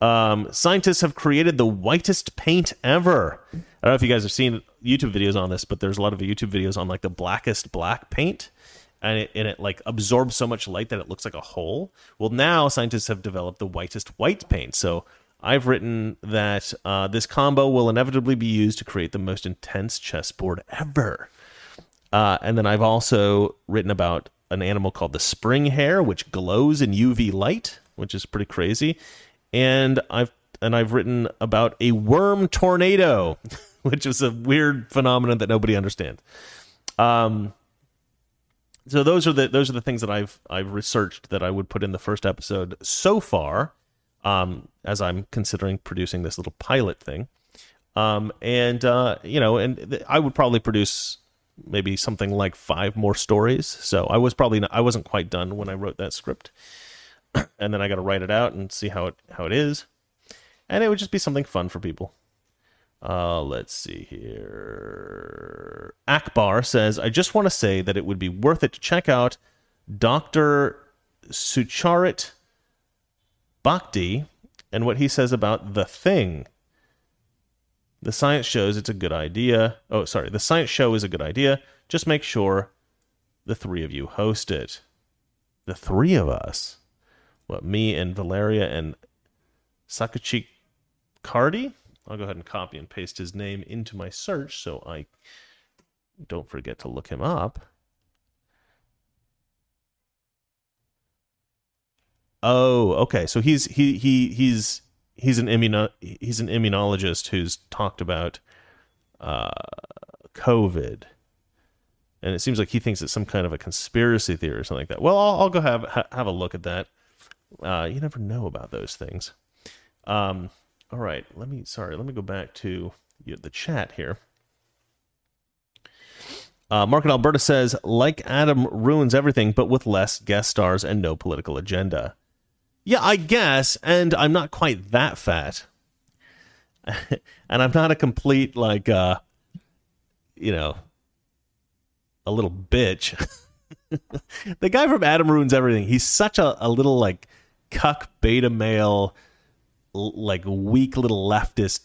Um, scientists have created the whitest paint ever. I don't know if you guys have seen YouTube videos on this, but there's a lot of YouTube videos on like the blackest black paint, and it, and it like absorbs so much light that it looks like a hole. Well, now scientists have developed the whitest white paint. So I've written that uh, this combo will inevitably be used to create the most intense chessboard ever. Uh, and then I've also written about an animal called the spring hare, which glows in UV light, which is pretty crazy and I've and I've written about a worm tornado, which is a weird phenomenon that nobody understands. Um, so those are the those are the things that I've I've researched that I would put in the first episode so far, um, as I'm considering producing this little pilot thing, um, and uh, you know, and th- I would probably produce maybe something like five more stories. So I was probably not, I wasn't quite done when I wrote that script. and then I got to write it out and see how it how it is, and it would just be something fun for people. Uh, let's see here. Akbar says, I just want to say that it would be worth it to check out Dr. Sucharit Bhakdi and what he says about the thing. The science shows it's a good idea. Oh, sorry. The science show is a good idea. Just make sure the three of you host it. The three of us what me and Valeria and Sakachi Cardi. I'll go ahead and copy and paste his name into my search so I don't forget to look him up. Oh, okay. So he's he he he's he's an immuno he's an immunologist who's talked about uh, COVID, and it seems like he thinks it's some kind of a conspiracy theory or something like that. Well, I'll, I'll go have have a look at that. Uh, you never know about those things. Um, all right, let me. Sorry, let me go back to the chat here. Uh, Mark and Alberta says, like Adam ruins everything, but with less guest stars and no political agenda. Yeah, I guess, and I'm not quite that fat, and I'm not a complete like, uh, you know, a little bitch. the guy from Adam ruins everything. He's such a, a little like cuck beta male, like weak little leftist,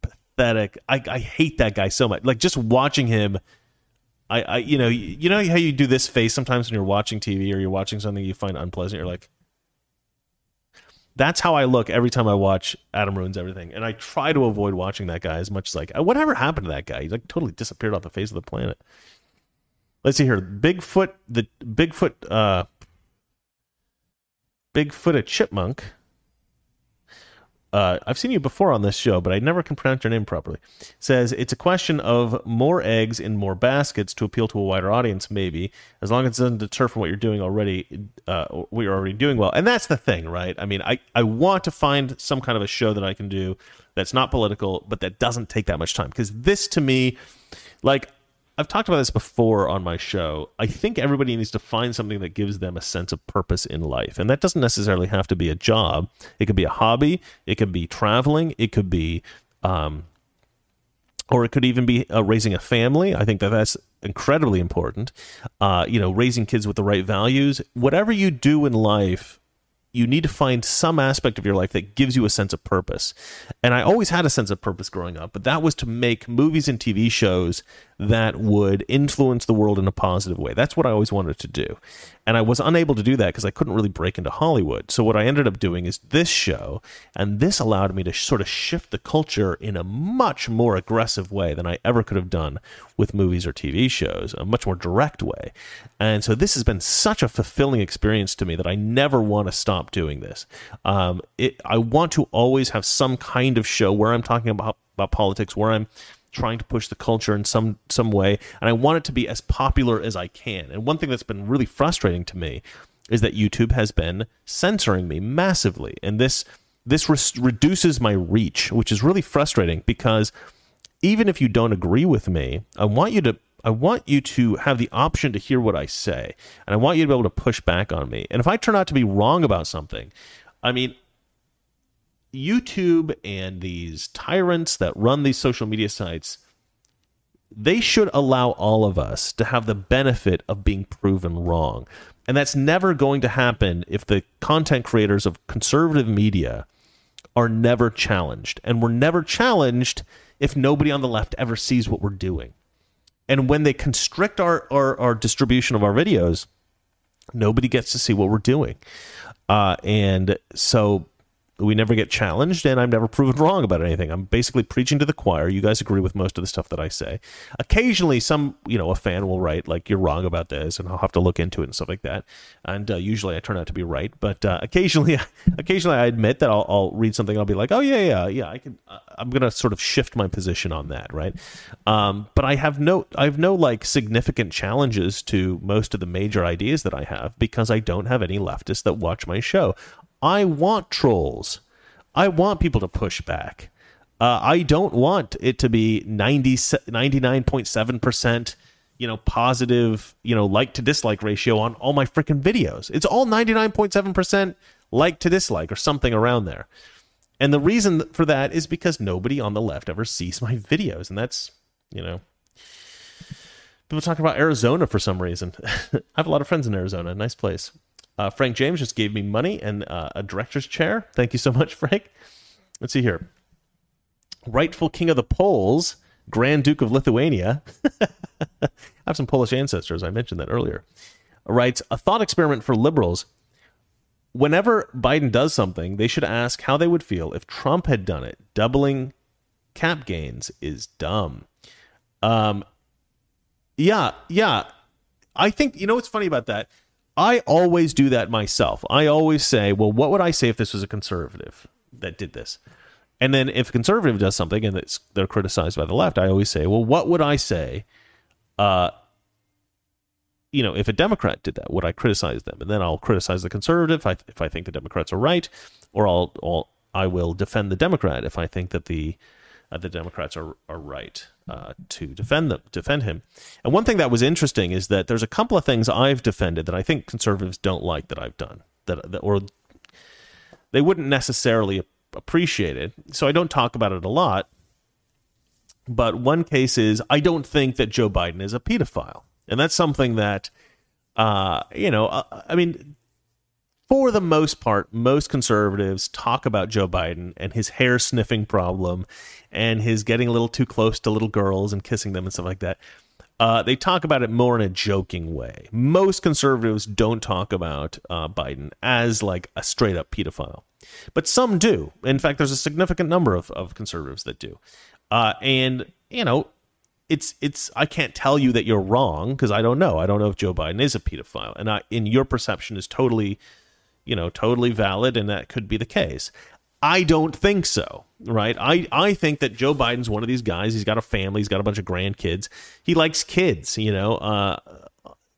pathetic. I, I hate that guy so much. Like just watching him. I, I you know you know how you do this face sometimes when you're watching TV or you're watching something you find unpleasant you're like that's how I look every time I watch Adam ruins everything and I try to avoid watching that guy as much as like whatever happened to that guy he like totally disappeared off the face of the planet let's see here. Bigfoot, the Bigfoot, uh, Bigfoot a chipmunk. Uh, I've seen you before on this show, but I never can pronounce your name properly. Says it's a question of more eggs in more baskets to appeal to a wider audience, maybe as long as it doesn't deter from what you're doing already. Uh, what you're already doing well, and that's the thing, right? I mean, I I want to find some kind of a show that I can do that's not political, but that doesn't take that much time because this to me, like I've talked about this before on my show. I think everybody needs to find something that gives them a sense of purpose in life. And that doesn't necessarily have to be a job. It could be a hobby, it could be traveling, it could be um or it could even be uh, raising a family. I think that that's incredibly important. Uh, you know, raising kids with the right values. Whatever you do in life, you need to find some aspect of your life that gives you a sense of purpose. And I always had a sense of purpose growing up, but that was to make movies and TV shows that would influence the world in a positive way. That's what I always wanted to do. And I was unable to do that because I couldn't really break into Hollywood. So what I ended up doing is this show, and this allowed me to sort of shift the culture in a much more aggressive way than I ever could have done with movies or TV shows, a much more direct way. And so this has been such a fulfilling experience to me that I never want to stop doing this. Um, it, I want to always have some kind of show where I'm talking about about politics, where I'm trying to push the culture in some some way, and I want it to be as popular as I can. And one thing that's been really frustrating to me is that YouTube has been censoring me massively, and this this re- reduces my reach, which is really frustrating because even if you don't agree with me, I want you to I want you to have the option to hear what I say, and I want you to be able to push back on me. And if I turn out to be wrong about something, I mean, YouTube and these tyrants that run these social media sites, they should allow all of us to have the benefit of being proven wrong. And that's never going to happen if the content creators of conservative media are never challenged. And we're never challenged if nobody on the left ever sees what we're doing. And when they constrict our, our, our distribution of our videos, nobody gets to see what we're doing. Uh, and so we never get challenged and I'm never proven wrong about anything. I'm basically preaching to the choir. You guys agree with most of the stuff that I say. Occasionally some, you know, a fan will write like you're wrong about this and I'll have to look into it and stuff like that. And uh, usually I turn out to be right, but uh, occasionally occasionally I admit that I'll, I'll, read something and I'll be like, "Oh yeah, yeah, yeah, I can uh, I'm going to sort of shift my position on that, right?" Um, but I have no I have no like significant challenges to most of the major ideas that I have because I don't have any leftists that watch my show. I want trolls. I want people to push back. Uh, I don't want it to be 90, 99.7%, you know, positive, you know, like to dislike ratio on all my freaking videos. It's all 99.7% like to dislike or something around there. And the reason for that is because nobody on the left ever sees my videos. And that's, you know, people talk about Arizona for some reason. I have a lot of friends in Arizona. Nice place. Uh, Frank James just gave me money and uh, a director's chair. Thank you so much, Frank. Let's see here. Rightful king of the Poles, Grand Duke of Lithuania. I have some Polish ancestors. I mentioned that earlier. Writes a thought experiment for liberals. Whenever Biden does something, they should ask how they would feel if Trump had done it. Doubling cap gains is dumb. Um, yeah, yeah. I think you know what's funny about that I always do that myself. I always say, well, what would I say if this was a conservative that did this? And then if a conservative does something and they're criticized by the left, I always say, well, what would I say? Uh, you know, if a Democrat did that, would I criticize them? And then I'll criticize the conservative if I, if I think the Democrats are right, or I'll, I'll I will defend the Democrat if I think that the uh, the Democrats are are right uh, to defend them, defend him. And one thing that was interesting is that there's a couple of things I've defended that I think conservatives don't like that I've done that, that or they wouldn't necessarily appreciate it. So I don't talk about it a lot. But one case is I don't think that Joe Biden is a pedophile, and that's something that uh, you know. Uh, I mean, for the most part, most conservatives talk about Joe Biden and his hair sniffing problem and his getting a little too close to little girls and kissing them and stuff like that. Uh, they talk about it more in a joking way. Most conservatives don't talk about uh, Biden as like a straight up pedophile, but some do. In fact, there's a significant number of, of conservatives that do. Uh, and, you know, it's it's I can't tell you that you're wrong because I don't know. I don't know if Joe Biden is a pedophile, and I, in your perception is totally, you know, totally valid, and that could be the case. I don't think so, right? I, I think that Joe Biden's one of these guys. He's got a family. He's got a bunch of grandkids. He likes kids, you know. Uh,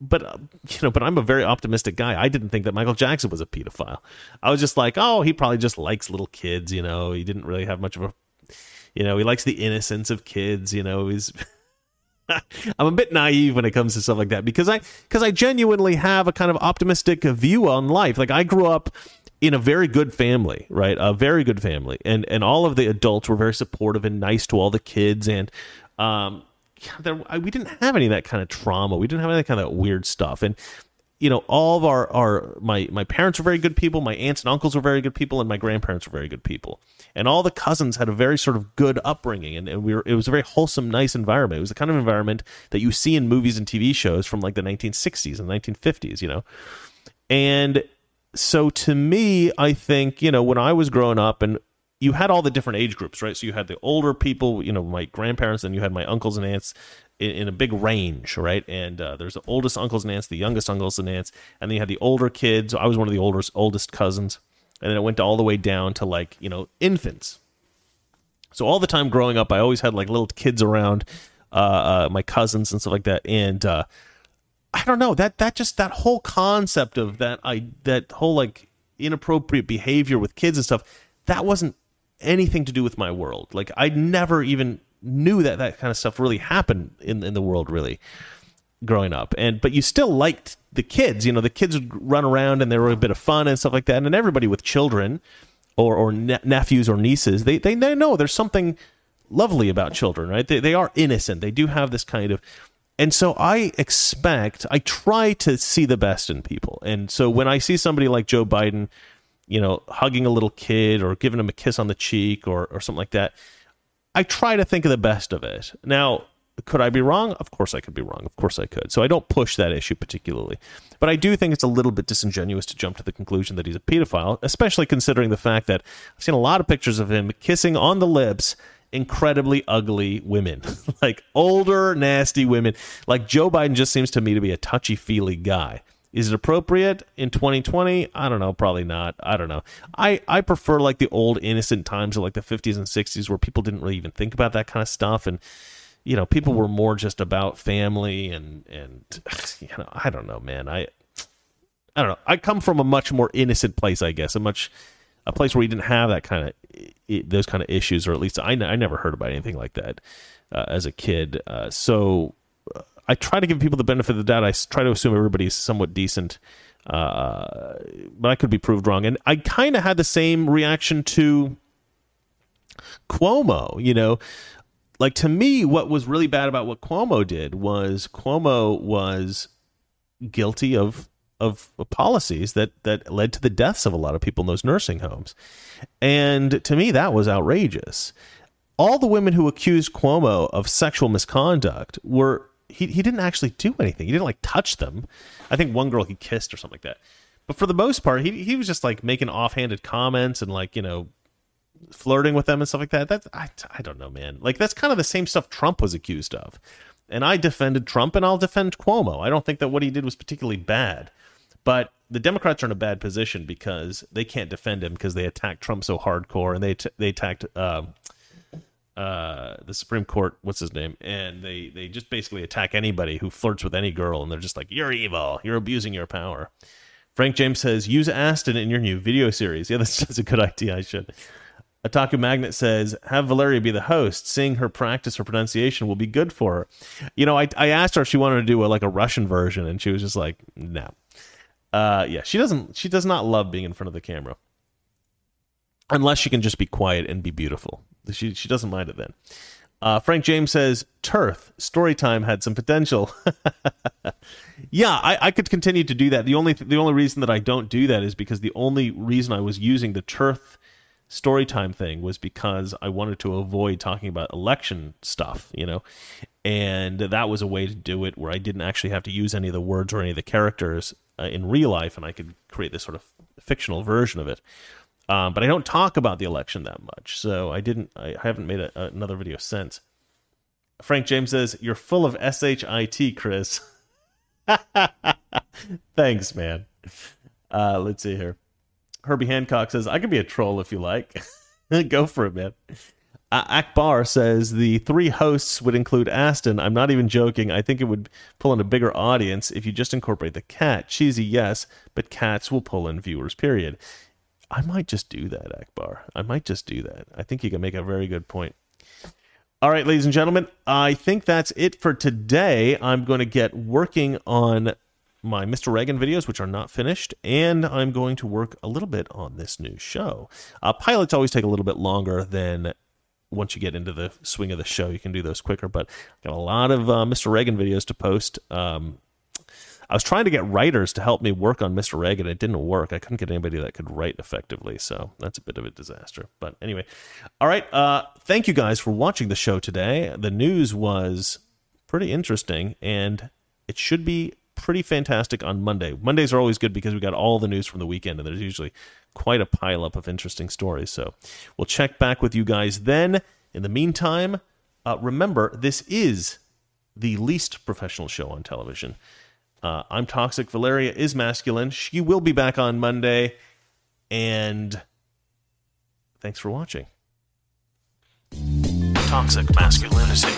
but uh, you know, but I'm a very optimistic guy. I didn't think that Michael Jackson was a pedophile. I was just like, oh, he probably just likes little kids. You know, he didn't really have much of a, you know, he likes the innocence of kids. You know, he's. I'm a bit naive when it comes to stuff like that because I because I genuinely have a kind of optimistic view on life. Like I grew up in a very good family, right? A very good family, and and all of the adults were very supportive and nice to all the kids, and um, there, we didn't have any of that kind of trauma. We didn't have any kind of weird stuff, and you know, all of our our my my parents were very good people, my aunts and uncles were very good people, and my grandparents were very good people, and all the cousins had a very sort of good upbringing, and, and we were it was a very wholesome, nice environment. It was the kind of environment that you see in movies and TV shows from like the 1960s and 1950s, you know, and so to me, I think, you know, when I was growing up and you had all the different age groups, right? So you had the older people, you know, my grandparents, and you had my uncles and aunts in, in a big range, right? And uh, there's the oldest uncles and aunts, the youngest uncles and aunts, and then you had the older kids. I was one of the oldest oldest cousins, and then it went all the way down to like you know infants. So all the time growing up, I always had like little kids around, uh, uh, my cousins and stuff like that, and uh, I don't know that that just that whole concept of that I that whole like inappropriate behavior with kids and stuff that wasn't anything to do with my world. Like I never even knew that that kind of stuff really happened in in the world really growing up. And but you still liked the kids. You know, the kids would run around and they were a bit of fun and stuff like that. And everybody with children or or ne- nephews or nieces, they, they they know there's something lovely about children, right? They they are innocent. They do have this kind of and so I expect, I try to see the best in people. And so when I see somebody like Joe Biden, you know, hugging a little kid or giving him a kiss on the cheek or, or something like that, I try to think of the best of it. Now, could I be wrong? Of course I could be wrong. Of course I could. So I don't push that issue particularly. But I do think it's a little bit disingenuous to jump to the conclusion that he's a pedophile, especially considering the fact that I've seen a lot of pictures of him kissing on the lips incredibly ugly women, like older, nasty women. Like Joe Biden just seems to me to be a touchy feely guy. Is it appropriate in 2020? I don't know. Probably not. I don't know. I, I prefer like the old innocent times of like the 50s and 60s where people didn't really even think about that kind of stuff. And, you know, people were more just about family and, and, you know, I don't know, man. I, I don't know. I come from a much more innocent place, I guess, a much a place where you didn't have that kind of those kind of issues, or at least I, I never heard about anything like that uh, as a kid. Uh, so I try to give people the benefit of the doubt. I try to assume everybody's somewhat decent, uh, but I could be proved wrong. And I kind of had the same reaction to Cuomo. You know, like to me, what was really bad about what Cuomo did was Cuomo was guilty of of policies that that led to the deaths of a lot of people in those nursing homes. And to me that was outrageous. All the women who accused Cuomo of sexual misconduct were he he didn't actually do anything. He didn't like touch them. I think one girl he kissed or something like that. But for the most part, he he was just like making offhanded comments and like, you know, flirting with them and stuff like that. That's I, I don't know, man. Like that's kind of the same stuff Trump was accused of. And I defended Trump and I'll defend Cuomo. I don't think that what he did was particularly bad. But the Democrats are in a bad position because they can't defend him because they attacked Trump so hardcore and they t- they attacked uh, uh, the Supreme Court. What's his name? And they they just basically attack anybody who flirts with any girl, and they're just like, "You're evil. You're abusing your power." Frank James says, "Use Aston in your new video series." Yeah, that's, that's a good idea. I should. Otaku Magnet says, have Valeria be the host. Seeing her practice her pronunciation will be good for her. You know, I, I asked her if she wanted to do a, like a Russian version, and she was just like, no. Uh, yeah, she doesn't. She does not love being in front of the camera, unless she can just be quiet and be beautiful. She she doesn't mind it then. Uh, Frank James says, "Turth Storytime had some potential." yeah, I, I could continue to do that. The only the only reason that I don't do that is because the only reason I was using the Turth Storytime thing was because I wanted to avoid talking about election stuff, you know, and that was a way to do it where I didn't actually have to use any of the words or any of the characters uh, in real life, and I could create this sort of fictional version of it. Um, but I don't talk about the election that much, so I didn't. I haven't made a, another video since. Frank James says, You're full of SHIT, Chris. Thanks, man. Uh, let's see here. Herbie Hancock says, I can be a troll if you like. Go for it, man. Uh, Akbar says the three hosts would include Aston. I'm not even joking. I think it would pull in a bigger audience if you just incorporate the cat. Cheesy, yes, but cats will pull in viewers, period. I might just do that, Akbar. I might just do that. I think you can make a very good point. All right, ladies and gentlemen, I think that's it for today. I'm going to get working on my Mr. Reagan videos, which are not finished, and I'm going to work a little bit on this new show. Uh, pilots always take a little bit longer than once you get into the swing of the show. You can do those quicker, but I've got a lot of uh, Mr. Reagan videos to post. Um, I was trying to get writers to help me work on Mr. Reagan. And it didn't work. I couldn't get anybody that could write effectively. So that's a bit of a disaster. But anyway, all right. Uh, thank you guys for watching the show today. The news was pretty interesting, and it should be pretty fantastic on Monday. Mondays are always good because we got all the news from the weekend, and there's usually quite a pileup of interesting stories. So we'll check back with you guys then. In the meantime, uh, remember this is the least professional show on television. Uh, I'm toxic. Valeria is masculine. She will be back on Monday. And thanks for watching. Toxic masculinity.